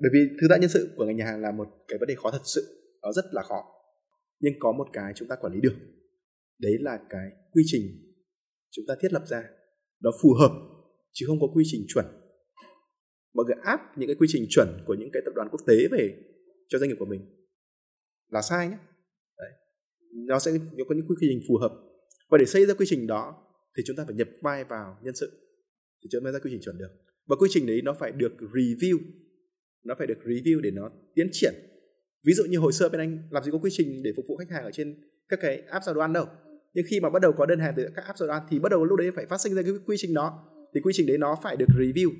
bởi vì thứ ra nhân sự của ngành nhà hàng là một cái vấn đề khó thật sự. Nó rất là khó nhưng có một cái chúng ta quản lý được. Đấy là cái quy trình chúng ta thiết lập ra. Nó phù hợp, chứ không có quy trình chuẩn. Mọi người áp những cái quy trình chuẩn của những cái tập đoàn quốc tế về cho doanh nghiệp của mình là sai nhé đấy. nó sẽ có những quy trình phù hợp. Và để xây ra quy trình đó thì chúng ta phải nhập vai vào nhân sự. Thì chúng ta mới ra quy trình chuẩn được. Và quy trình đấy nó phải được review. Nó phải được review để nó tiến triển ví dụ như hồi xưa bên anh làm gì có quy trình để phục vụ khách hàng ở trên các cái app giao đồ ăn đâu. Nhưng khi mà bắt đầu có đơn hàng từ các app giao đồ ăn thì bắt đầu lúc đấy phải phát sinh ra cái quy trình đó. Thì quy trình đấy nó phải được review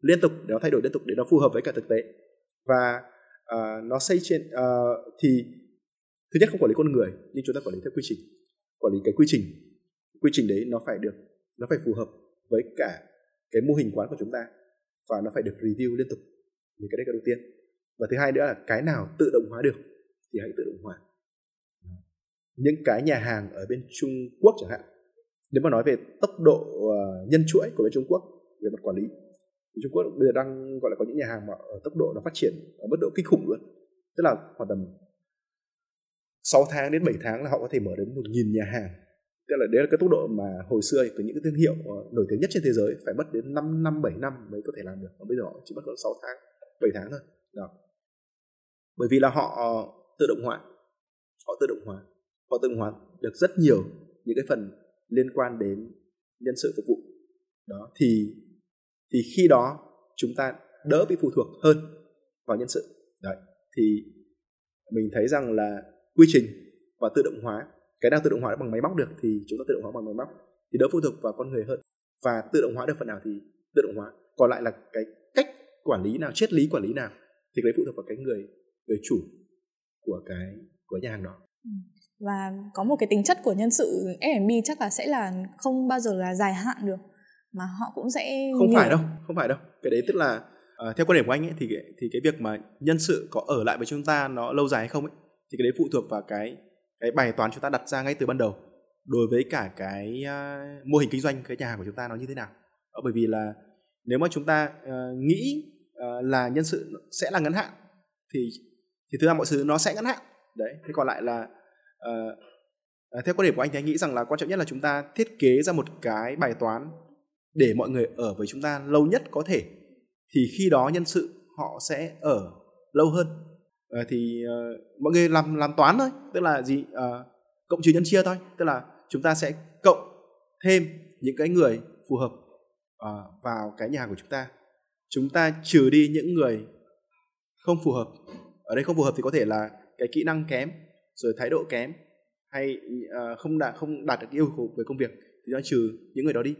liên tục để nó thay đổi liên tục để nó phù hợp với cả thực tế. Và uh, nó xây trên uh, thì thứ nhất không quản lý con người nhưng chúng ta quản lý theo quy trình. Quản lý cái quy trình. Quy trình đấy nó phải được nó phải phù hợp với cả cái mô hình quán của chúng ta và nó phải được review liên tục. Thì cái đấy là đầu tiên và thứ hai nữa là cái nào tự động hóa được thì hãy tự động hóa. Những cái nhà hàng ở bên Trung Quốc chẳng hạn, nếu mà nói về tốc độ ờ, nhân chuỗi của bên Trung Quốc, về mặt quản lý Trung Quốc bây giờ đang, gọi là, có những nhà hàng mà ở tốc độ nó phát triển ở mức độ kinh khủng luôn. Tức là khoảng tầm 6 tháng đến 7 tháng là họ có thể mở đến một nghìn nhà hàng. Tức là đấy là cái tốc độ mà hồi xưa từ những cái thương hiệu ờ, nổi tiếng nhất trên thế giới phải mất đến 5 năm 7 năm mới có thể làm được. Còn bây giờ họ chỉ mất khoảng 6 tháng 7 tháng thôi. Đó bởi vì là họ tự động hóa. Họ tự động hóa. Họ tự động hóa được rất nhiều những cái phần liên quan đến nhân sự phục vụ. Đó, thì thì khi đó chúng ta đỡ bị phụ thuộc hơn vào nhân sự. Đấy, thì mình thấy rằng là quy trình và tự động hóa, cái nào tự động hóa bằng máy móc được thì chúng ta tự động hóa bằng máy móc thì đỡ phụ thuộc vào con người hơn. Và tự động hóa được phần nào thì tự động hóa. Còn lại là cái cách quản lý nào, triết lý quản lý nào thì cái phụ thuộc vào cái người người chủ của cái của nhà hàng đó. Ừ. và có một cái tính chất của nhân sự F&B chắc là sẽ là không bao giờ là dài hạn được mà họ cũng sẽ không phải đâu không phải đâu. Cái đấy tức là uh, theo quan điểm của anh ấy thì thì cái việc mà nhân sự có ở lại với chúng ta nó lâu dài hay không ấy thì cái đấy phụ thuộc vào cái cái bài toán chúng ta đặt ra ngay từ ban đầu đối với cả cái uh, mô hình kinh doanh cái nhà hàng của chúng ta nó như thế nào. Đó, bởi vì là nếu mà chúng ta uh, nghĩ uh, là nhân sự sẽ là ngắn hạn thì thì thực ra mọi thứ nó sẽ ngắn hạn. Đấy thế còn lại là uh, theo quan điểm của anh thì anh nghĩ rằng là quan trọng nhất là chúng ta thiết kế ra một cái bài toán để mọi người ở với chúng ta lâu nhất có thể. Thì khi đó nhân sự họ sẽ ở lâu hơn. Uh, thì uh, mọi người làm làm toán thôi tức là gì? Uh, cộng trừ nhân chia thôi tức là chúng ta sẽ cộng thêm những cái người phù hợp uh, vào cái nhà của chúng ta. Chúng ta trừ đi những người không phù hợp ở đây không phù hợp thì có thể là cái kỹ năng kém rồi thái độ kém hay uh, không đạt không đạt được yêu cầu về công việc thì nó trừ những người đó đi.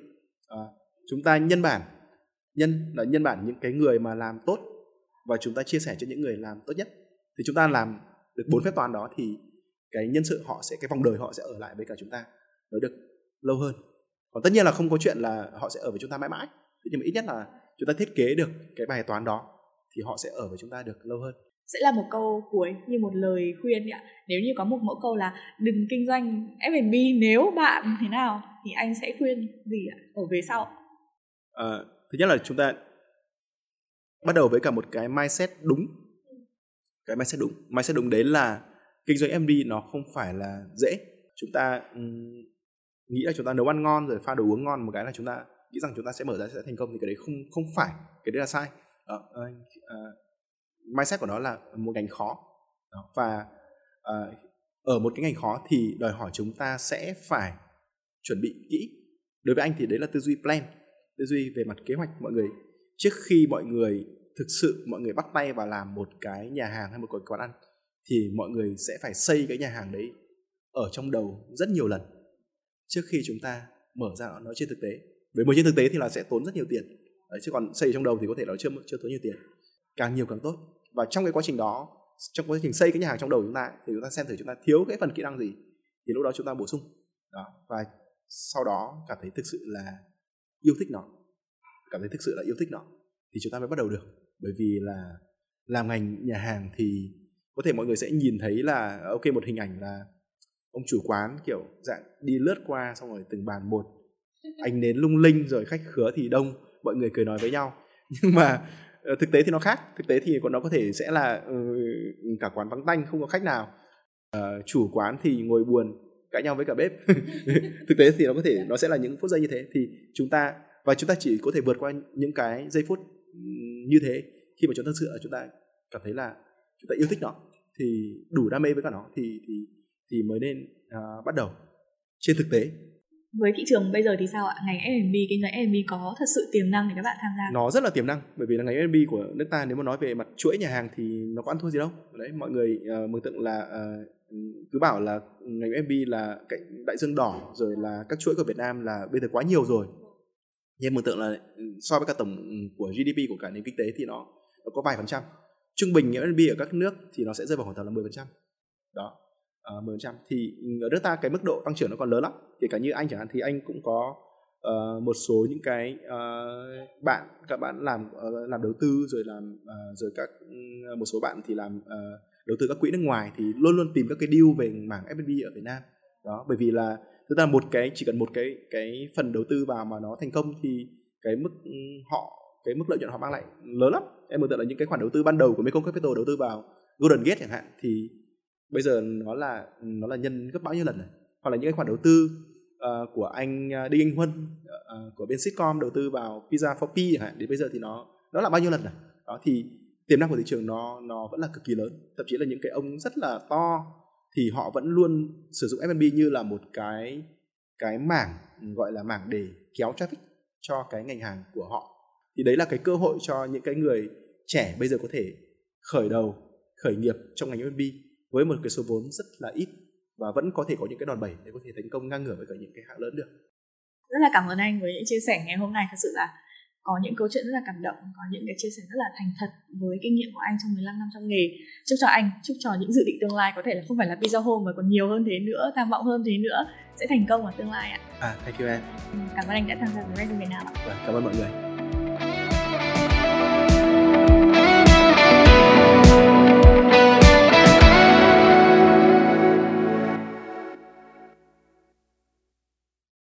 À, chúng ta nhân bản nhân là nhân bản những cái người mà làm tốt và chúng ta chia sẻ cho những người làm tốt nhất. Thì chúng ta làm được bốn phép toán đó thì cái nhân sự họ sẽ cái vòng đời họ sẽ ở lại với cả chúng ta nó được lâu hơn. Còn tất nhiên là không có chuyện là họ sẽ ở với chúng ta mãi mãi nhưng mà ít nhất là chúng ta thiết kế được cái bài toán đó thì họ sẽ ở với chúng ta được lâu hơn sẽ là một câu cuối như một lời khuyên ạ nếu như có một mẫu câu là đừng kinh doanh F&B nếu bạn thế nào thì anh sẽ khuyên gì ạ? Ở về sau. À, thứ nhất là chúng ta bắt đầu với cả một cái mindset đúng. Cái mindset đúng. Mindset đúng đấy là kinh doanh F&B nó không phải là dễ. Chúng ta um, nghĩ là chúng ta nấu ăn ngon rồi pha đồ uống ngon một cái là chúng ta nghĩ rằng chúng ta sẽ mở ra sẽ thành công thì cái đấy không không phải. Cái đấy là sai. Đó, uh, uh, mindset của nó là một ngành khó. Đó, và uh, ở một cái ngành khó thì đòi hỏi chúng ta sẽ phải chuẩn bị kỹ. Đối với anh thì đấy là tư duy plan tư duy về mặt kế hoạch mọi người. Trước khi mọi người thực sự mọi người bắt tay vào làm một cái nhà hàng hay một cái quán ăn thì mọi người sẽ phải xây cái nhà hàng đấy ở trong đầu rất nhiều lần trước khi chúng ta mở ra nó trên thực tế. Với mở trên thực tế thì là sẽ tốn rất nhiều tiền. Đấy, chứ còn xây trong đầu thì có thể nó chưa chưa tốn nhiều tiền càng nhiều càng tốt. Và trong cái quá trình đó, trong quá trình xây cái nhà hàng trong đầu chúng ta thì chúng ta xem thử chúng ta thiếu cái phần kỹ năng gì, thì lúc đó chúng ta bổ sung. Đó, và sau đó cảm thấy thực sự là yêu thích nó. Cảm thấy thực sự là yêu thích nó, thì chúng ta mới bắt đầu được. Bởi vì là làm ngành nhà hàng thì có thể mọi người sẽ nhìn thấy là, ok, một hình ảnh là ông chủ quán, kiểu, dạng đi lướt qua xong rồi từng bàn một. Ánh nến lung linh, rồi khách khứa thì đông, mọi người cười nói với nhau. Nhưng mà Ờ, thực tế thì nó khác. Thực tế thì còn nó có thể sẽ là uh, cả quán vắng tanh không có khách nào. Uh, chủ quán thì ngồi buồn cãi nhau với cả bếp. Thực tế thì nó có thể nó sẽ là những phút giây như thế. Thì chúng ta và chúng ta chỉ có thể vượt qua những cái giây phút như thế khi mà chúng ta thực sự chúng ta cảm thấy là chúng ta yêu thích nó thì đủ đam mê với cả nó thì thì thì mới nên uh, bắt đầu. Trên thực tế với thị trường bây giờ thì sao ạ? Ngành F&B kinh doanh F&B có thật sự tiềm năng để các bạn tham gia nó rất là tiềm năng bởi vì là ngành F&B của nước ta nếu mà nói về mặt chuỗi nhà hàng thì nó có ăn thua gì đâu. Đấy mọi người ờ, uh, mường tượng là uh, cứ bảo là ngành F&B là cạnh đại dương đỏ rồi là các chuỗi của Việt Nam là bây giờ quá nhiều rồi. Nhưng mường tượng là ừ, so với cả tổng ừ, của GDP của cả nền kinh tế thì nó, nó có vài phần trăm. Trung bình F&B ở các nước thì nó sẽ rơi vào khoảng tầm là 10% đó. À, uh, 10% thì ở nước ta cái mức độ tăng trưởng nó còn lớn lắm. Kể cả như anh chẳng hạn thì anh cũng có uh, một số những cái uh, bạn các bạn làm uh, làm đầu tư rồi làm uh, rồi các uh, một số bạn thì làm uh, đầu tư các quỹ nước ngoài thì luôn luôn tìm các cái deal về mảng F&B ở Việt Nam. Đó bởi vì là tức là một cái chỉ cần một cái cái phần đầu tư vào mà nó thành công thì cái mức ừ, họ cái mức lợi nhuận họ mang lại lớn lắm. Em mường tượng là những cái khoản đầu tư ban đầu của Mekong Capital đầu tư vào Golden Gate chẳng hạn thì bây giờ nó là nó là nhân gấp bao nhiêu lần này hoặc là những cái khoản đầu tư uh, của anh uh, Đinh Anh Huân uh, của bên sitcom đầu tư vào Pizza for P chẳng hạn đến bây giờ thì nó nó là bao nhiêu lần này đó thì tiềm năng của thị trường nó nó vẫn là cực kỳ lớn. Thậm chí là những cái ông rất là to thì họ vẫn luôn sử dụng F&B như là một cái cái mảng gọi là mảng để kéo traffic cho cái ngành hàng của họ. Thì đấy là cái cơ hội cho những cái người trẻ bây giờ có thể khởi đầu khởi nghiệp trong ngành F&B với một cái số vốn rất là ít và vẫn có thể có những cái đòn bẩy để có thể thành công ngang ngửa với cả những cái hãng lớn được. Rất là cảm ơn anh với những chia sẻ ngày hôm nay. Thật sự là có những câu chuyện rất là cảm động có những cái chia sẻ rất là thành thật với kinh nghiệm của anh trong 15 năm trong nghề. Chúc cho anh chúc cho những dự định tương lai có thể là không phải là pizza home mà còn nhiều hơn thế nữa tham vọng hơn thế nữa sẽ thành công ở tương lai ạ. À thank you em. Cảm ơn anh đã tham gia với Rising Việt Nam ạ. Vâng, cảm ơn mọi người